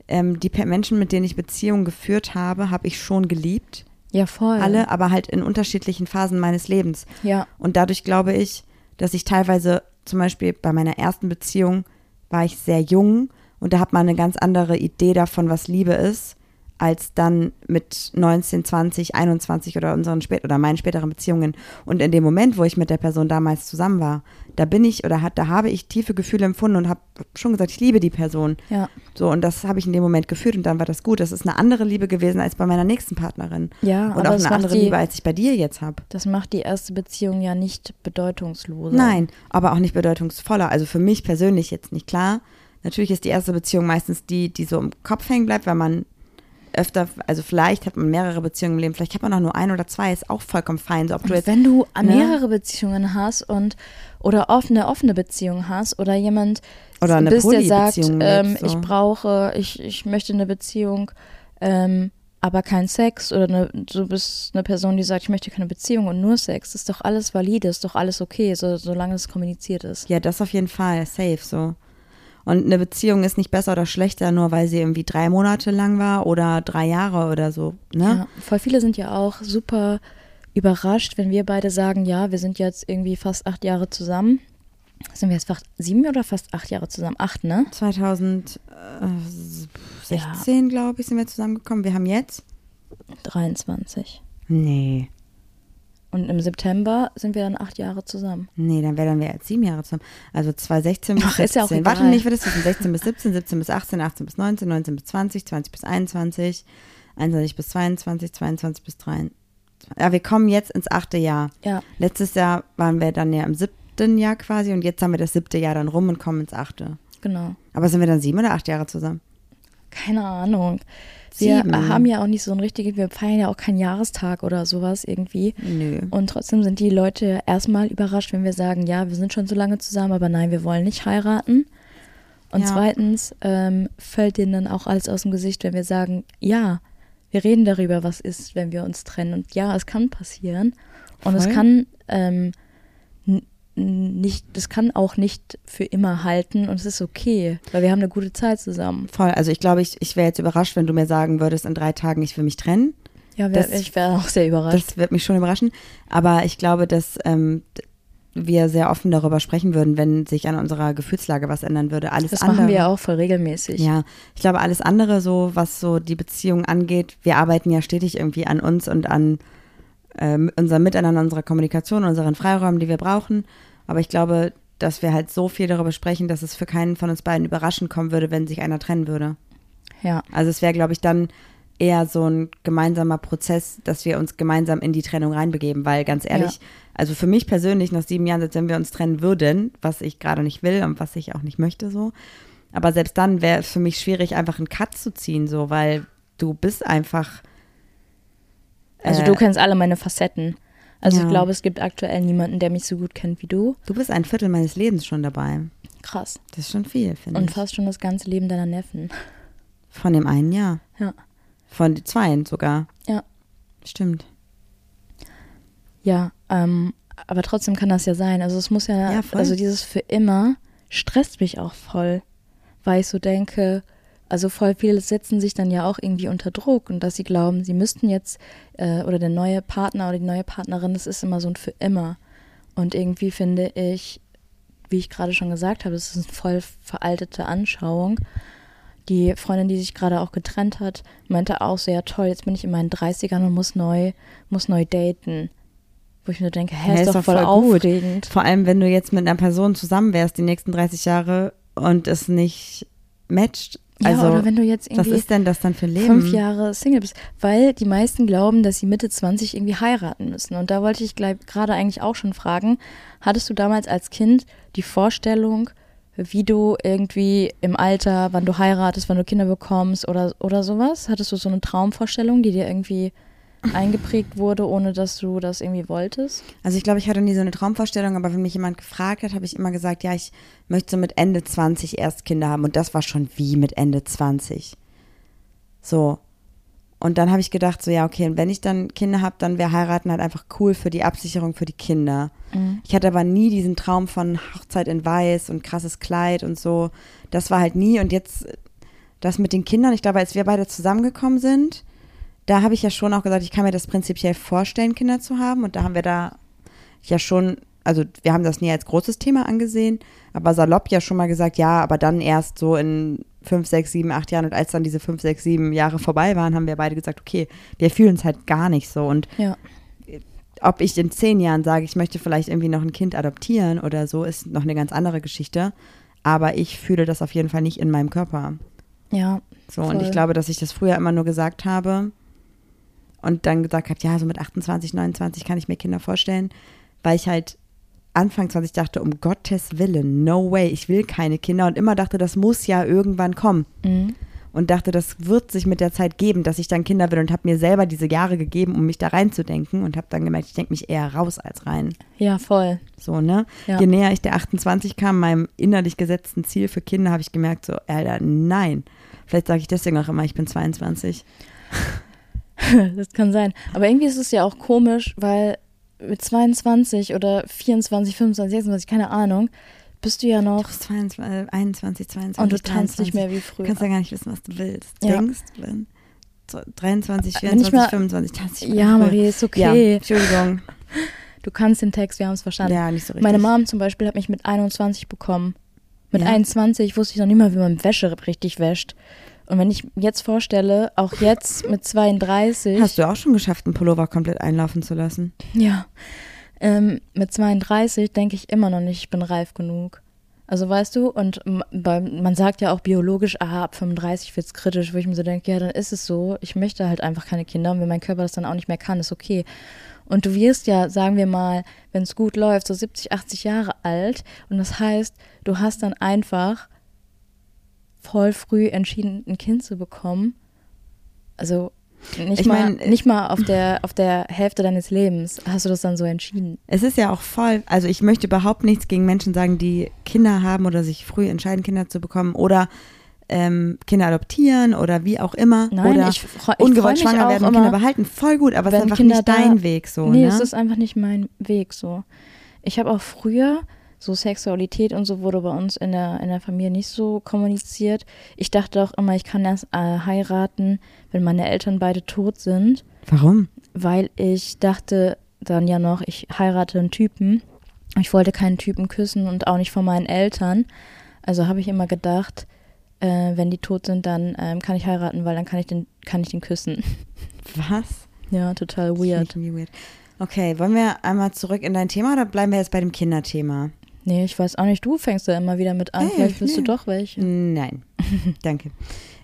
ähm, die Menschen, mit denen ich Beziehungen geführt habe, habe ich schon geliebt. Ja, voll. Alle, aber halt in unterschiedlichen Phasen meines Lebens. Ja, Und dadurch glaube ich, dass ich teilweise, zum Beispiel bei meiner ersten Beziehung, war ich sehr jung und da hat man eine ganz andere Idee davon, was Liebe ist, als dann mit 19, 20, 21 oder unseren spät oder meinen späteren Beziehungen. Und in dem Moment, wo ich mit der Person damals zusammen war, da bin ich oder hat, da habe ich tiefe Gefühle empfunden und habe schon gesagt, ich liebe die Person. ja, So, und das habe ich in dem Moment gefühlt und dann war das gut. Das ist eine andere Liebe gewesen als bei meiner nächsten Partnerin. ja. und auch eine andere die, Liebe, als ich bei dir jetzt habe. Das macht die erste Beziehung ja nicht bedeutungsloser. Nein, aber auch nicht bedeutungsvoller. Also für mich persönlich jetzt nicht klar. Natürlich ist die erste Beziehung meistens die, die so im Kopf hängen bleibt, weil man öfter, also vielleicht hat man mehrere Beziehungen im Leben, vielleicht hat man auch nur ein oder zwei, ist auch vollkommen fein. So, ob du Und jetzt, wenn du ne? mehrere Beziehungen hast und oder offene, offene Beziehung hast oder jemand Oder eine bist, der sagt, ähm, so. ich brauche, ich, ich möchte eine Beziehung, ähm, aber kein Sex oder eine, du bist eine Person, die sagt, ich möchte keine Beziehung und nur Sex, ist doch alles valide, ist doch alles okay, so, solange es kommuniziert ist. ja, das auf jeden Fall, safe so. Und eine Beziehung ist nicht besser oder schlechter, nur weil sie irgendwie drei Monate lang war oder drei Jahre oder so, ne? Ja, voll viele sind ja auch super überrascht, wenn wir beide sagen, ja, wir sind jetzt irgendwie fast acht Jahre zusammen. Sind wir jetzt fast sieben oder fast acht Jahre zusammen? Acht, ne? 2016, glaube ich, sind wir zusammengekommen. Wir haben jetzt? 23. Nee. Und im September sind wir dann acht Jahre zusammen. Nee, dann wären wir jetzt sieben Jahre zusammen. Also 2016 bis Ach, ist ja auch 17. Warte egal. nicht, wird es 16 bis 17, 17 bis 18, 18 bis 19, 19 bis 20, 20 bis 21, 21 bis 22, 22 bis 23. Ja, wir kommen jetzt ins achte Jahr. Ja. Letztes Jahr waren wir dann ja im siebten Jahr quasi und jetzt haben wir das siebte Jahr dann rum und kommen ins achte. Genau. Aber sind wir dann sieben oder acht Jahre zusammen? Keine Ahnung. Wir Sieben. haben ja auch nicht so ein richtiges, wir feiern ja auch keinen Jahrestag oder sowas irgendwie. Nö. Und trotzdem sind die Leute erstmal überrascht, wenn wir sagen, ja, wir sind schon so lange zusammen, aber nein, wir wollen nicht heiraten. Und Ja. zweitens ähm, fällt denen dann auch alles aus dem Gesicht, wenn wir sagen, ja, wir reden darüber, was ist, wenn wir uns trennen. Und ja, es kann passieren. Und es Voll. kann ähm, nicht, das kann auch nicht für immer halten und es ist okay, weil wir haben eine gute Zeit zusammen. Voll. Also ich glaube, ich, ich wäre jetzt überrascht, wenn du mir sagen würdest, in drei Tagen, ich will mich trennen. Ja, wär, Das- ich wäre auch sehr überrascht. Das wird mich schon überraschen. Aber ich glaube, dass ähm, wir sehr offen darüber sprechen würden, wenn sich an unserer Gefühlslage was ändern würde. Alles Das andere. machen wir ja auch voll regelmäßig. Ja, ich glaube, alles andere, so was so die Beziehung angeht, wir arbeiten ja stetig irgendwie an uns und an ähm, unserem Miteinander, unserer Kommunikation, unseren Freiräumen, die wir brauchen. Aber ich glaube, dass wir halt so viel darüber sprechen, dass es für keinen von uns beiden überraschend kommen würde, wenn sich einer trennen würde. ja. Also es wäre, glaube ich, dann eher so ein gemeinsamer Prozess, dass wir uns gemeinsam in die Trennung reinbegeben, weil ganz ehrlich, also für mich persönlich nach sieben Jahren, selbst wenn wir uns trennen würden, was ich gerade nicht will und was ich auch nicht möchte, so, aber selbst dann wäre es für mich schwierig, einfach einen Cut zu ziehen, so, weil du bist einfach, Also äh, du kennst alle meine Facetten. Also Ja. ich glaube, es gibt aktuell niemanden, der mich so gut kennt wie du. du bist ein Viertel meines Lebens schon dabei. Krass. Das ist schon viel, finde Und ich. fast schon das ganze Leben deiner Neffen. Von dem einen Jahr. Ja. Von den zweien sogar. Ja. Stimmt. Ja, ähm, aber trotzdem kann das ja sein. Also es muss ja, Ja, also dieses für immer stresst mich auch voll, weil ich so denke, also voll viele setzen sich dann ja auch irgendwie unter Druck und dass sie glauben, sie müssten jetzt äh, oder der neue Partner oder die neue Partnerin, das ist immer so ein für immer. Und irgendwie finde ich, wie ich gerade schon gesagt habe, das ist eine voll veraltete Anschauung. Die Freundin, die sich gerade auch getrennt hat, meinte auch so, ja toll, jetzt bin ich in meinen 30ern und muss neu, muss neu daten. Wo ich mir denke, hä, Ja, ist, doch voll, gut. aufregend. Vor allem, wenn du jetzt mit einer Person zusammen wärst die nächsten 30 Jahre und es nicht matcht. Also, ja, oder wenn du jetzt was irgendwie ist denn das dann für ein Leben? fünf Jahre Single bist. Weil die meisten glauben, dass sie Mitte 20 irgendwie heiraten müssen. Und da wollte ich gerade eigentlich auch schon fragen, hattest du damals als Kind die Vorstellung, wie du irgendwie im Alter, wann du heiratest, wann du Kinder bekommst oder, oder sowas? Hattest du so eine Traumvorstellung, die dir irgendwie eingeprägt wurde, ohne dass du das irgendwie wolltest? Also ich glaube, ich hatte nie so eine Traumvorstellung, aber wenn mich jemand gefragt hat, habe ich immer gesagt, ja, ich möchte so mit Ende 20 erst Kinder haben. Und das war schon wie mit Ende 20. So. Und dann habe ich gedacht, so ja, okay, und wenn ich dann Kinder habe, dann wäre heiraten halt einfach cool für die Absicherung für die Kinder. Ich hatte aber nie diesen Traum von Hochzeit in Weiß und krasses Kleid und so. Das war halt nie. Und jetzt das mit den Kindern, ich glaube, als wir beide zusammengekommen sind, da habe ich ja schon auch gesagt, ich kann mir das prinzipiell vorstellen, Kinder zu haben. Und da haben wir da ja schon, also wir haben das nie als großes Thema angesehen, aber salopp ja schon mal gesagt, ja, aber dann erst so in fünf, sechs, sieben, acht Jahren. Und als dann diese fünf, sechs, sieben Jahre vorbei waren, haben wir beide gesagt, okay, wir fühlen es halt gar nicht so. Und Ja. ob ich in zehn Jahren sage, ich möchte vielleicht irgendwie noch ein Kind adoptieren oder so, ist noch eine ganz andere Geschichte. Aber ich fühle das auf jeden Fall nicht in meinem Körper. Ja. So, und Voll. ich glaube, dass ich das früher immer nur gesagt habe und dann gesagt habe, ja, so mit 28, 29 kann ich mir Kinder vorstellen, weil ich halt Anfang 20 dachte, um Gottes Willen, no way, ich will keine Kinder und immer dachte, das muss ja irgendwann kommen. Mhm. Und dachte, das wird sich mit der Zeit geben, dass ich dann Kinder will und habe mir selber diese Jahre gegeben, um mich da reinzudenken und habe dann gemerkt, ich denke mich eher raus als rein. Ja, voll. So, ne? Ja. Je näher ich der 28 kam, meinem innerlich gesetzten Ziel für Kinder, habe ich gemerkt, so, Alter, nein. Vielleicht sage ich deswegen auch immer, ich bin 22. Das kann sein. Aber irgendwie ist es ja auch komisch, weil mit 22 oder 24, 25, 26, keine Ahnung, bist du ja Du noch bist 22, 21, 22. und du tanzt 23. nicht mehr wie Du früher. kannst ja gar nicht wissen, was du willst. Ja. Denkst, wenn so 23, Wenn 24, ich mal- 25, tanzt nicht mehr Ja. Marie, ist Ja, okay. Entschuldigung. Du kannst den Text, wir haben es verstanden. Ja, nicht so richtig. Meine Mom zum Beispiel hat mich mit 21 bekommen. Mit Ja. 21 wusste ich noch nicht mal, wie man Wäsche richtig wäscht. Und wenn ich mir jetzt vorstelle, auch jetzt mit 32. Hast du auch schon geschafft, einen Pullover komplett einlaufen zu lassen? Ja. Ähm, mit 32 denke ich immer noch nicht, ich bin reif genug. Also weißt du, und man sagt ja auch biologisch, ah, ab 35 wird es kritisch, wo ich mir so denke, ja, dann ist es so. Ich möchte halt einfach keine Kinder und wenn mein Körper das dann auch nicht mehr kann, ist okay. Und du wirst ja, sagen wir mal, wenn es gut läuft, so 70, 80 Jahre alt. Und das heißt, du hast dann einfach voll früh entschieden, ein Kind zu bekommen. Also nicht, ich mal, mein, nicht mal auf der, auf der Hälfte deines Lebens hast du das dann so entschieden. Es ist ja auch voll, also ich möchte überhaupt nichts gegen Menschen sagen, die Kinder haben oder sich früh entscheiden, Kinder zu bekommen oder ähm, Kinder adoptieren oder wie auch immer Nein, oder ich, ich ungewollt schwanger werden und Kinder behalten. Voll gut, aber es ist einfach Kinder nicht dein Weg so. Nee, ne? es ist einfach nicht mein Weg so. Ich habe auch früher so Sexualität und so wurde bei uns in der, in der Familie nicht so kommuniziert. Ich dachte auch immer, ich kann erst äh, heiraten, wenn meine Eltern beide tot sind. Warum? Weil ich dachte dann ja noch, ich heirate einen Typen. Ich wollte keinen Typen küssen und auch nicht von meinen Eltern. Also habe ich immer gedacht, äh, wenn die tot sind, dann ähm, kann ich heiraten, weil dann kann ich den, kann ich den küssen. Was? Ja, total weird. weird. Okay, wollen wir einmal zurück in dein Thema oder bleiben wir jetzt bei dem Kinderthema? Nee, ich weiß auch nicht. Du fängst ja immer wieder mit an. Hey, Vielleicht bist nee. du doch welche. Nein. Danke.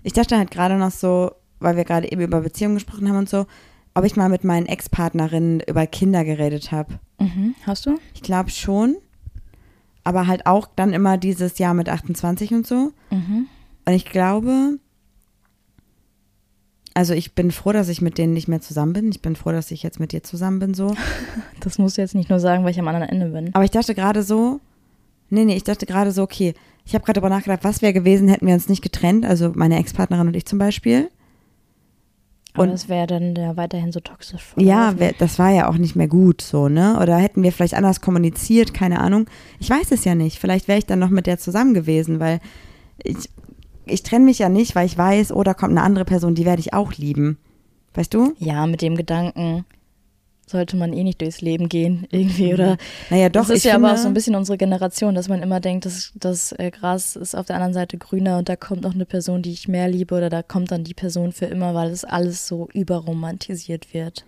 Ich dachte halt gerade noch so, weil wir gerade eben über Beziehungen gesprochen haben und so, ob ich mal mit meinen Ex-Partnerinnen über Kinder geredet habe. Mhm. Hast du? Ich glaube schon. Aber halt auch dann immer dieses Jahr mit 28 und so. Mhm. Und ich glaube, also ich bin froh, dass ich mit denen nicht mehr zusammen bin. Ich bin froh, dass ich jetzt mit dir zusammen bin so. Das musst du jetzt nicht nur sagen, weil ich am anderen Ende bin. Aber ich dachte gerade so, nee, nee, ich dachte gerade so, okay, ich habe gerade darüber nachgedacht, was wäre gewesen, hätten wir uns nicht getrennt, also meine Ex-Partnerin und ich zum Beispiel. Und Aber das wäre dann ja weiterhin so toxisch. Ja, wär, das war ja auch nicht mehr gut so, ne? Oder hätten wir vielleicht anders kommuniziert, keine Ahnung. Ich weiß es ja nicht. Vielleicht wäre ich dann noch mit der zusammen gewesen, weil ich, ich trenne mich ja nicht, weil ich weiß, oh, da kommt eine andere Person, die werde ich auch lieben. Weißt du? Ja, mit dem Gedanken sollte man eh nicht durchs Leben gehen, irgendwie, mhm. oder? Naja, doch. Das ist ja finde, aber auch so ein bisschen unsere Generation, dass man immer denkt, dass das äh, Gras ist auf der anderen Seite grüner und da kommt noch eine Person, die ich mehr liebe, oder da kommt dann die Person für immer, weil es alles so überromantisiert wird.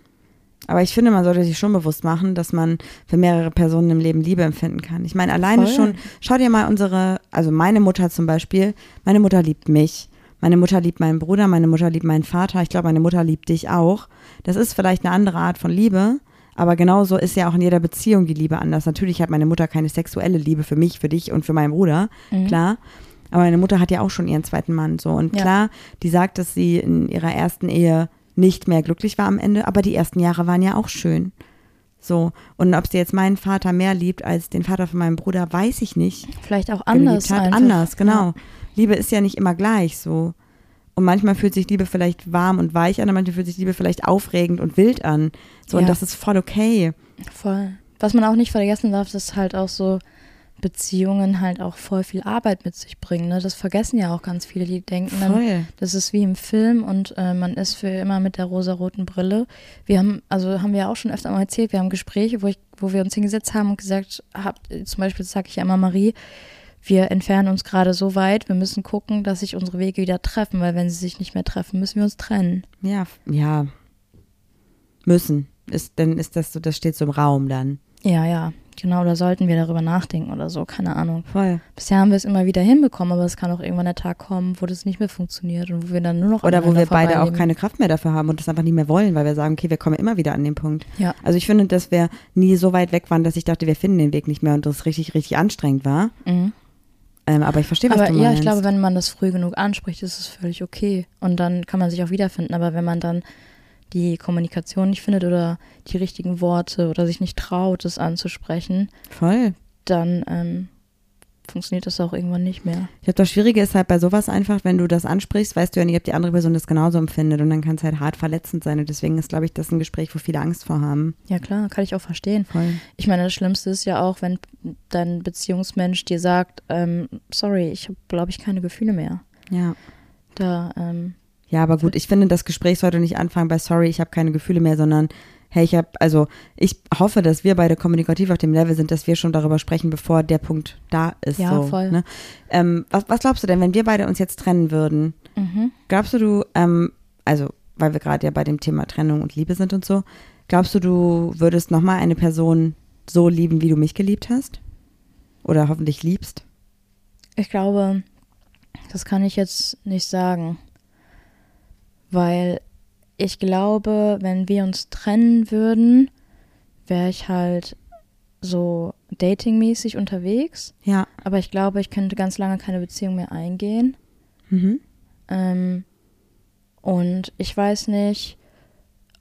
Aber ich finde, man sollte sich schon bewusst machen, dass man für mehrere Personen im Leben Liebe empfinden kann. Ich meine, alleine Voll. schon, schau dir mal unsere, also meine Mutter zum Beispiel, meine Mutter liebt mich. Meine Mutter liebt meinen Bruder, meine Mutter liebt meinen Vater, ich glaube, meine Mutter liebt dich auch. Das ist vielleicht eine andere Art von Liebe, aber genauso ist ja auch in jeder Beziehung die Liebe anders. Natürlich hat meine Mutter keine sexuelle Liebe für mich, für dich und für meinen Bruder, mhm. klar. Aber meine Mutter hat ja auch schon ihren zweiten Mann so. Und ja. klar, die sagt, dass sie in ihrer ersten Ehe nicht mehr glücklich war am Ende, aber die ersten Jahre waren ja auch schön. So. Und ob sie jetzt meinen Vater mehr liebt als den Vater von meinem Bruder, weiß ich nicht. Vielleicht auch anders. Hat. Anders, genau. Ja. Liebe ist ja nicht immer gleich so. Und manchmal fühlt sich Liebe vielleicht warm und weich an, und manchmal fühlt sich Liebe vielleicht aufregend und wild an. So, ja. und das ist voll okay. Voll. Was man auch nicht vergessen darf, ist halt auch so, Beziehungen halt auch voll viel Arbeit mit sich bringen. Ne? Das vergessen ja auch ganz viele, die denken dann, das ist wie im Film und äh, man ist für immer mit der rosaroten Brille. Wir haben, also haben wir auch schon öfter mal erzählt, wir haben Gespräche, wo, ich, wo wir uns hingesetzt haben und gesagt, hab, zum Beispiel sage ich ja immer Marie, wir entfernen uns gerade so weit, wir müssen gucken, dass sich unsere Wege wieder treffen, weil wenn sie sich nicht mehr treffen, müssen wir uns trennen. Ja, ja. Müssen. Ist, dann ist das so, das steht so im Raum dann. Ja, ja. Genau, da sollten wir darüber nachdenken oder so, keine Ahnung. Voll. Bisher haben wir es immer wieder hinbekommen, aber es kann auch irgendwann der Tag kommen, wo das nicht mehr funktioniert und wo wir dann nur noch. Oder wo wir beide auch keine Kraft mehr dafür haben und das einfach nicht mehr wollen, weil wir sagen, okay, wir kommen immer wieder an den Punkt. Ja. Also ich finde, dass wir nie so weit weg waren, dass ich dachte, wir finden den Weg nicht mehr und das richtig, richtig anstrengend war. Mhm. Ähm, aber ich verstehe, was aber, du meinst. Ja, ich glaube, wenn man das früh genug anspricht, ist es völlig okay. Und dann kann man sich auch wiederfinden. Aber wenn man dann die Kommunikation nicht findet oder die richtigen Worte oder sich nicht traut, es anzusprechen, Voll. dann ähm, funktioniert das auch irgendwann nicht mehr. Ich glaube, das Schwierige ist halt bei sowas einfach, wenn du das ansprichst, weißt du ja nicht, ob die andere Person das genauso empfindet und dann kann es halt hart verletzend sein und deswegen ist, glaube ich, das ein Gespräch, wo viele Angst vor haben. Ja, klar, kann ich auch verstehen. Voll. Ich meine, das Schlimmste ist ja auch, wenn dein Beziehungsmensch dir sagt, ähm, sorry, ich habe, glaube ich, keine Gefühle mehr. Ja. Da, ähm, Ja, aber gut, ich finde, das Gespräch sollte nicht anfangen bei sorry, ich habe keine Gefühle mehr, sondern hey, ich habe, also ich hoffe, dass wir beide kommunikativ auf dem Level sind, dass wir schon darüber sprechen, bevor der Punkt da ist. Ja, so, voll. Ne? Ähm, was, was glaubst du denn, wenn wir beide uns jetzt trennen würden? Mhm. Glaubst du, du, ähm, also weil wir gerade ja bei dem Thema Trennung und Liebe sind und so, glaubst du, du würdest nochmal eine Person so lieben, wie du mich geliebt hast? Oder hoffentlich liebst? Ich glaube, das kann ich jetzt nicht sagen. Weil ich glaube, wenn wir uns trennen würden, wäre ich halt so datingmäßig unterwegs. Ja. Aber ich glaube, ich könnte ganz lange keine Beziehung mehr eingehen. Mhm. Ähm, und ich weiß nicht,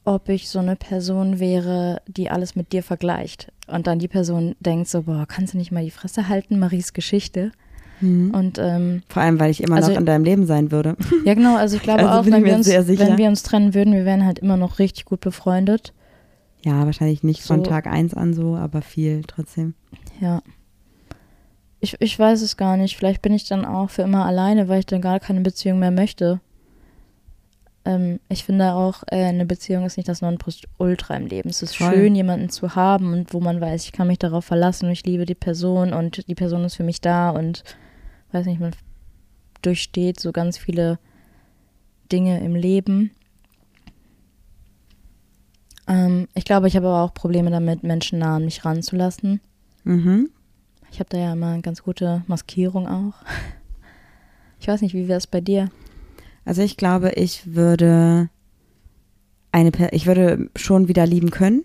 ob ich so eine Person wäre, die alles mit dir vergleicht. Und dann die Person denkt so, boah, kannst du nicht mal die Fresse halten, Maries Geschichte. Mhm. Und ähm, Vor allem, weil ich immer Also- noch in deinem Leben sein würde. ja genau, also ich glaube Also auch, wenn wir, uns, wenn wir uns trennen würden, wir wären halt immer noch richtig gut befreundet. Ja, wahrscheinlich nicht von So. Tag eins an so, aber viel trotzdem. Ja. Ich, ich weiß es gar nicht. Vielleicht bin ich dann auch für immer alleine, weil ich dann gar keine Beziehung mehr möchte. Ähm, ich finde auch, äh, eine Beziehung ist nicht das Nonplusultra im Leben. Es ist Voll. schön, jemanden zu haben und wo man weiß, ich kann mich darauf verlassen und ich liebe die Person und die Person ist für mich da und weiß nicht, man durchsteht so ganz viele Dinge im Leben. Ähm, ich glaube, ich habe aber auch Probleme damit, Menschen nah an mich ranzulassen. Mhm. Ich habe da ja immer eine ganz gute Maskierung auch. Ich weiß nicht, wie wäre es bei dir? Also ich glaube, ich würde eine, Per- ich würde schon wieder lieben können.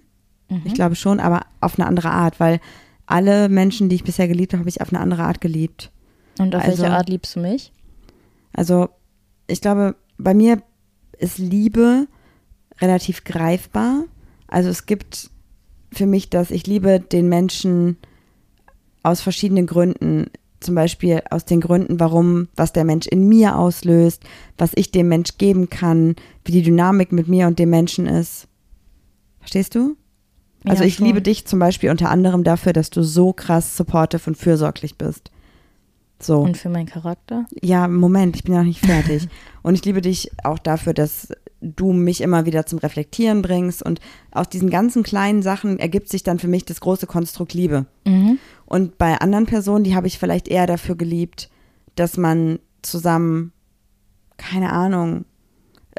Mhm. Ich glaube schon, aber auf eine andere Art, weil alle Menschen, die ich bisher geliebt habe, habe ich auf eine andere Art geliebt. Und auf also- welche Art liebst du mich? Also ich glaube, bei mir ist Liebe relativ greifbar. Also es gibt für mich das, ich liebe den Menschen aus verschiedenen Gründen. Zum Beispiel aus den Gründen, warum, was der Mensch in mir auslöst, was ich dem Mensch geben kann, wie die Dynamik mit mir und dem Menschen ist. Verstehst du? Also Ja, ich schon. liebe dich zum Beispiel unter anderem dafür, dass du so krass supportive und fürsorglich bist. So. Und für meinen Charakter? Ja, Moment, ich bin ja noch nicht fertig. und ich liebe dich auch dafür, dass du mich immer wieder zum Reflektieren bringst. Und aus diesen ganzen kleinen Sachen ergibt sich dann für mich das große Konstrukt Liebe. Mhm. Und bei anderen Personen, die habe ich vielleicht eher dafür geliebt, dass man zusammen, keine Ahnung,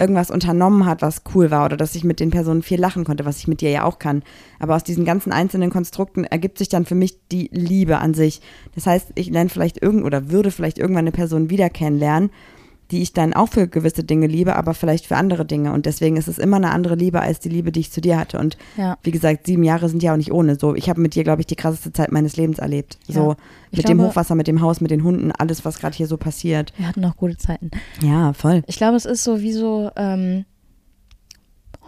irgendwas unternommen hat, was cool war oder dass ich mit den Personen viel lachen konnte, was ich mit dir ja auch kann. Aber aus diesen ganzen einzelnen Konstrukten ergibt sich dann für mich die Liebe an sich. Das heißt, ich lerne vielleicht irgend oder würde vielleicht irgendwann eine Person wieder kennenlernen, die ich dann auch für gewisse Dinge liebe, aber vielleicht für andere Dinge. Und deswegen ist es immer eine andere Liebe als die Liebe, die ich zu dir hatte. Und Ja. wie gesagt, sieben Jahre sind ja auch nicht ohne. So, ich habe mit dir, glaube ich, die krasseste Zeit meines Lebens erlebt. Ja. So Ich mit dem glaube- Hochwasser, mit dem Haus, mit den Hunden, alles, was gerade hier so passiert. Wir hatten auch gute Zeiten. Ja, voll. Ich glaube, es ist so wie so ähm,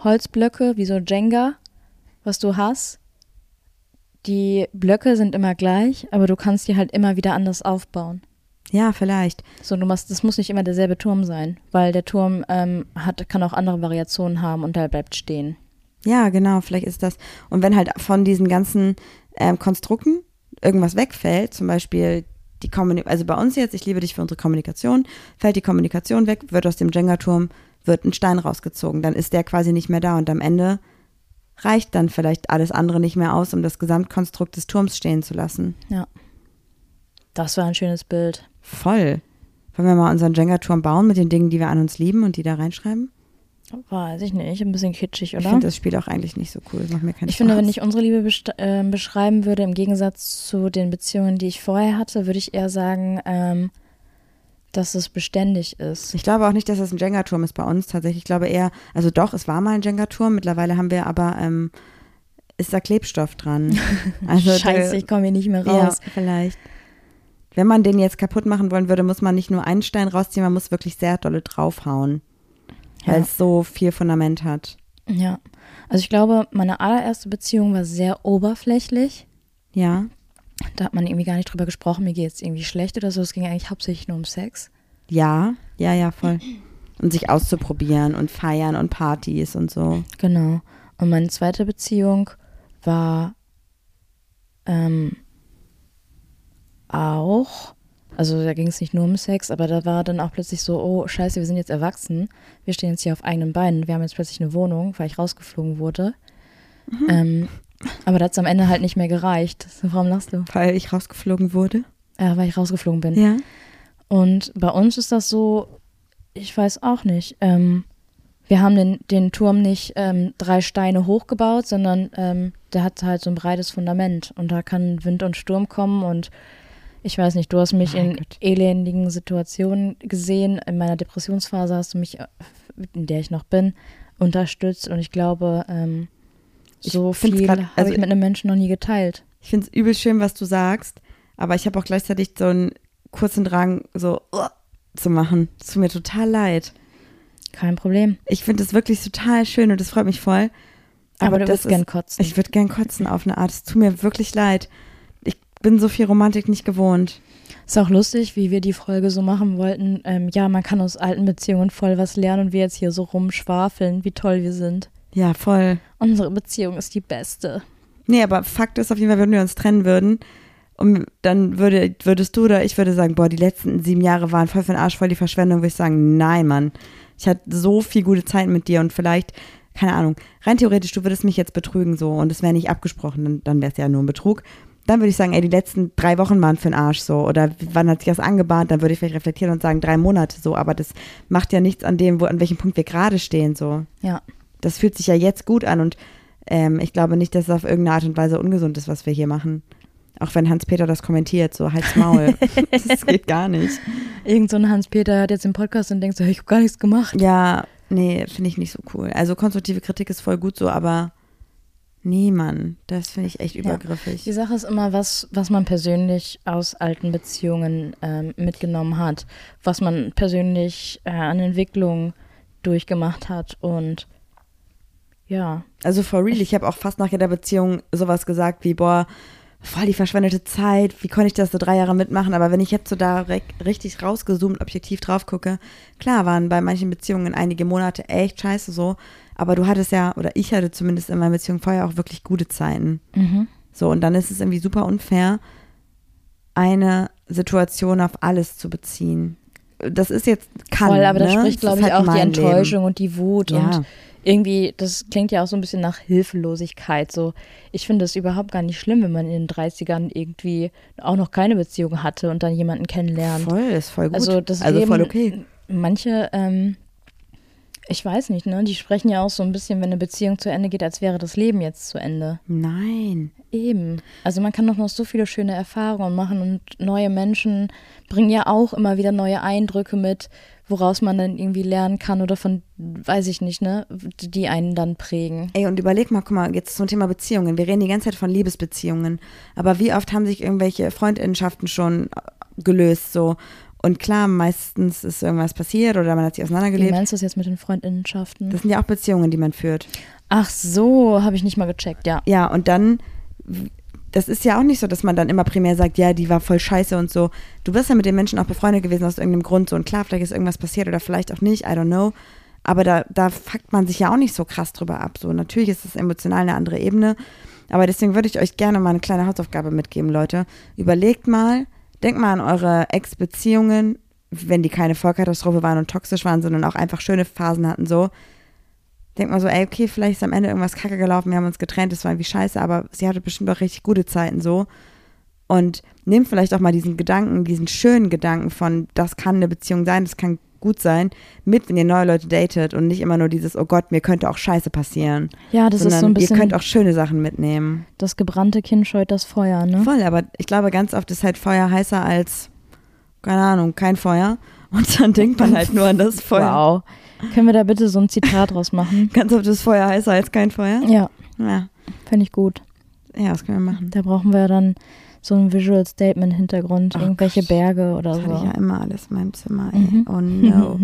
Holzblöcke, wie so Jenga, was du hast. Die Blöcke sind immer gleich, aber du kannst die halt immer wieder anders aufbauen. Ja, vielleicht. So, du machst, das muss nicht immer derselbe Turm sein, weil der Turm ähm, hat, kann auch andere Variationen haben und der bleibt stehen. Ja, genau, vielleicht ist das. Und wenn halt von diesen ganzen ähm, Konstrukten irgendwas wegfällt, zum Beispiel die Kommunikation, also bei uns jetzt, ich liebe dich für unsere Kommunikation, fällt die Kommunikation weg, wird aus dem Jenga-Turm, wird ein Stein rausgezogen, dann ist der quasi nicht mehr da und am Ende reicht dann vielleicht alles andere nicht mehr aus, um das Gesamtkonstrukt des Turms stehen zu lassen. Ja. Das war ein schönes Bild. Voll. Wollen wir mal unseren Jenga-Turm bauen mit den Dingen, die wir an uns lieben und die da reinschreiben? Weiß ich nicht, ein bisschen kitschig, Ich oder? finde das Spiel auch eigentlich nicht so cool. Das macht mir keinen Ich finde, wenn Spaß. ich unsere Liebe ähm, beschreiben würde, im Gegensatz zu den Beziehungen, die ich vorher hatte, würde ich eher sagen, ähm, dass es beständig ist. Ich glaube auch nicht, dass das ein Jenga-Turm ist bei uns tatsächlich. Ich glaube eher, also doch, es war mal ein Jenga-Turm. Mittlerweile haben wir aber, ähm, ist da Klebstoff dran. Also Scheiße, der, ich komme hier nicht mehr ja, raus. vielleicht. Wenn man den jetzt kaputt machen wollen würde, muss man nicht nur einen Stein rausziehen, man muss wirklich sehr dolle draufhauen, weil Ja. es so viel Fundament hat. Ja. Also ich glaube, meine allererste Beziehung war sehr oberflächlich. Ja, Da hat man irgendwie gar nicht drüber gesprochen, mir geht es irgendwie schlecht oder so. Es ging eigentlich hauptsächlich nur um Sex. ja, ja, ja, voll. Und sich auszuprobieren und feiern und Partys und so. Genau. Und meine zweite Beziehung war ähm, auch Also da ging es nicht nur um Sex, aber da war dann auch plötzlich so, oh scheiße, wir sind jetzt erwachsen. Wir stehen jetzt hier auf eigenen Beinen. Wir haben jetzt plötzlich eine Wohnung, weil ich rausgeflogen wurde. Mhm. Ähm, aber da hat es am Ende halt nicht mehr gereicht. Warum lachst du? Weil ich rausgeflogen wurde. Ja, weil ich rausgeflogen bin. Ja. Und bei uns ist das so, ich weiß auch nicht. Ähm, wir haben den, den Turm nicht ähm, drei Steine hochgebaut, sondern ähm, der hat halt so ein breites Fundament. Und da kann Wind und Sturm kommen. Und ich weiß nicht, du hast mich Mein in Gott. elendigen Situationen gesehen. In meiner Depressionsphase hast du mich, in der ich noch bin, unterstützt. Und ich glaube, ähm, Ich so find's viel habe also ich mit einem Menschen noch nie geteilt. Ich finde es übel schön, was du sagst, aber ich habe auch gleichzeitig so einen kurzen Drang, so uh, zu machen. Es tut mir total leid. Kein Problem. Ich finde es wirklich total schön und das freut mich voll. Aber, du das wirst ist- gern kotzen. Ich würde gern kotzen auf eine Art. Es tut mir wirklich leid. Bin so viel Romantik nicht gewohnt. Ist auch lustig, wie wir die Folge so machen wollten. Ähm, ja, man kann aus alten Beziehungen voll was lernen und wir jetzt hier so rumschwafeln, wie toll wir sind. Ja, voll. Unsere Beziehung ist die beste. Nee, aber Fakt ist auf jeden Fall, wenn wir uns trennen würden, und dann würde, würdest du oder ich würde sagen, boah, die letzten sieben Jahre waren voll für den Arsch, voll die Verschwendung, würde ich sagen, nein, Mann. Ich hatte so viel gute Zeit mit dir und vielleicht, keine Ahnung, rein theoretisch, du würdest mich jetzt betrügen so und es wäre nicht abgesprochen, dann, dann wäre es ja nur ein Betrug. Dann würde ich sagen, ey, die letzten drei Wochen waren für den Arsch so. Oder wann hat sich das angebahnt? Dann würde ich vielleicht reflektieren und sagen, drei Monate so. Aber das macht ja nichts an dem, wo, an welchem Punkt wir gerade stehen so Ja. das fühlt sich ja jetzt gut an und ähm, ich glaube nicht, dass es auf irgendeine Art und Weise ungesund ist, was wir hier machen. Auch wenn Hans-Peter das kommentiert, so halt's Maul. das geht gar nicht. Irgend so ein Hans-Peter hört jetzt den Podcast und denkt so, ich habe gar nichts gemacht. Ja, nee, finde ich nicht so cool. Also konstruktive Kritik ist voll gut so, aber nee, Mann, das finde ich echt übergriffig. Die Sache ist immer, was, was man persönlich aus alten Beziehungen ähm, mitgenommen hat, was man persönlich äh, an Entwicklung durchgemacht hat und ja, Also for real, ich habe auch fast nach jeder Beziehung sowas gesagt wie, boah, voll die verschwendete Zeit, wie konnte ich das so drei Jahre mitmachen? Aber wenn ich jetzt so da richtig rausgezoomt, objektiv drauf gucke, klar waren bei manchen Beziehungen einige Monate echt scheiße so, aber du hattest ja, oder ich hatte zumindest in meiner Beziehung vorher auch wirklich gute Zeiten. mhm. So, und dann ist es irgendwie super unfair, eine Situation auf alles zu beziehen. Das ist jetzt kann, voll, aber ne? spricht, Das glaube ist ich, halt auch die mein Leben. Enttäuschung und die Wut Ja. und irgendwie, das klingt ja auch so ein bisschen nach Hilflosigkeit. So, ich finde es überhaupt gar nicht schlimm, wenn man in den 30ern irgendwie auch noch keine Beziehung hatte und dann jemanden kennenlernt. Voll, ist voll gut. Also das also Leben, voll okay. Manche, ähm, ich weiß nicht, ne, die sprechen ja auch so ein bisschen, wenn eine Beziehung zu Ende geht, als wäre das Leben jetzt zu Ende. Nein. Eben. Also man kann doch noch so viele schöne Erfahrungen machen und neue Menschen bringen ja auch immer wieder neue Eindrücke mit, woraus man dann irgendwie lernen kann oder von, weiß ich nicht, ne, die einen dann prägen. Ey, und überleg mal, guck mal, jetzt zum Thema Beziehungen. Wir reden die ganze Zeit von Liebesbeziehungen. Aber wie oft haben sich irgendwelche Freundinnenschaften schon äh, gelöst, so? Und klar, meistens ist irgendwas passiert oder man hat sich Wie auseinandergelebt. meinst du das jetzt mit den Freundinnenschaften? Das sind ja auch Beziehungen, die man führt. Ach so, habe ich nicht mal gecheckt, ja. Ja, und dann, das ist ja auch nicht so, dass man dann immer primär sagt, ja, die war voll scheiße und so. Du bist ja mit den Menschen auch befreundet gewesen aus irgendeinem Grund so. Und klar, vielleicht ist irgendwas passiert oder vielleicht auch nicht, I don't know. Aber da, da fuckt man sich ja auch nicht so krass drüber ab. So, natürlich ist es emotional eine andere Ebene. Aber deswegen würde ich euch gerne mal eine kleine Hausaufgabe mitgeben, Leute. Überlegt mal, denkt mal an eure Ex-Beziehungen, wenn die keine Vollkatastrophe waren und toxisch waren, sondern auch einfach schöne Phasen hatten, so. Denkt mal so, ey, okay, vielleicht ist am Ende irgendwas kacke gelaufen, wir haben uns getrennt, das war irgendwie scheiße, aber sie hatte bestimmt auch richtig gute Zeiten so. Und nehmt vielleicht auch mal diesen Gedanken, diesen schönen Gedanken von, das kann eine Beziehung sein, das kann gut sein, mit, wenn ihr neue Leute datet und nicht immer nur dieses, oh Gott, mir könnte auch Scheiße passieren. Ja, das sondern ist so ein bisschen ihr könnt auch schöne Sachen mitnehmen. das gebrannte Kind scheut das Feuer, ne? Voll, aber ich glaube, ganz oft ist halt Feuer heißer als, keine Ahnung, kein Feuer. Und dann denkt man halt nur an das Feuer. Wow. Können wir da bitte so ein Zitat draus machen? Ganz oft ist Feuer heißer als kein Feuer. Ja, Ja, fände ich gut. ja das können wir machen. Da brauchen wir dann so ein Visual Statement Hintergrund, Oh irgendwelche Gott. Berge oder Das hatte ich so. ja immer alles in meinem Zimmer. Ey. Mhm. Oh no.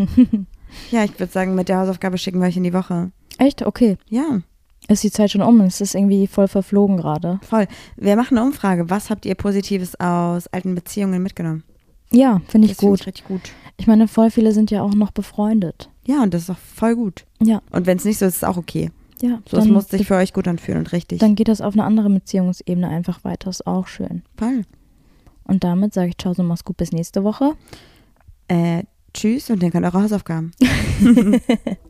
ja, ich würde sagen, mit der Hausaufgabe schicken wir euch in die Woche. Echt? Okay. Ja, Ist die Zeit schon um? Es ist irgendwie voll verflogen gerade. voll. Wir machen eine Umfrage. Was habt ihr Positives aus alten Beziehungen mitgenommen? Ja, finde ich Das find gut. Ich richtig gut. Ich meine, voll viele sind ja auch noch befreundet. Ja, und das ist auch voll gut. Ja, Und wenn es nicht so ist, ist es auch okay. Ja. So, es muss sich für euch gut anfühlen und richtig. Dann geht das auf eine andere Beziehungsebene einfach weiter. Ist auch schön. Voll. Und damit sage ich Ciao, so mach's gut. Bis nächste Woche. Äh, tschüss und denkt an eure Hausaufgaben.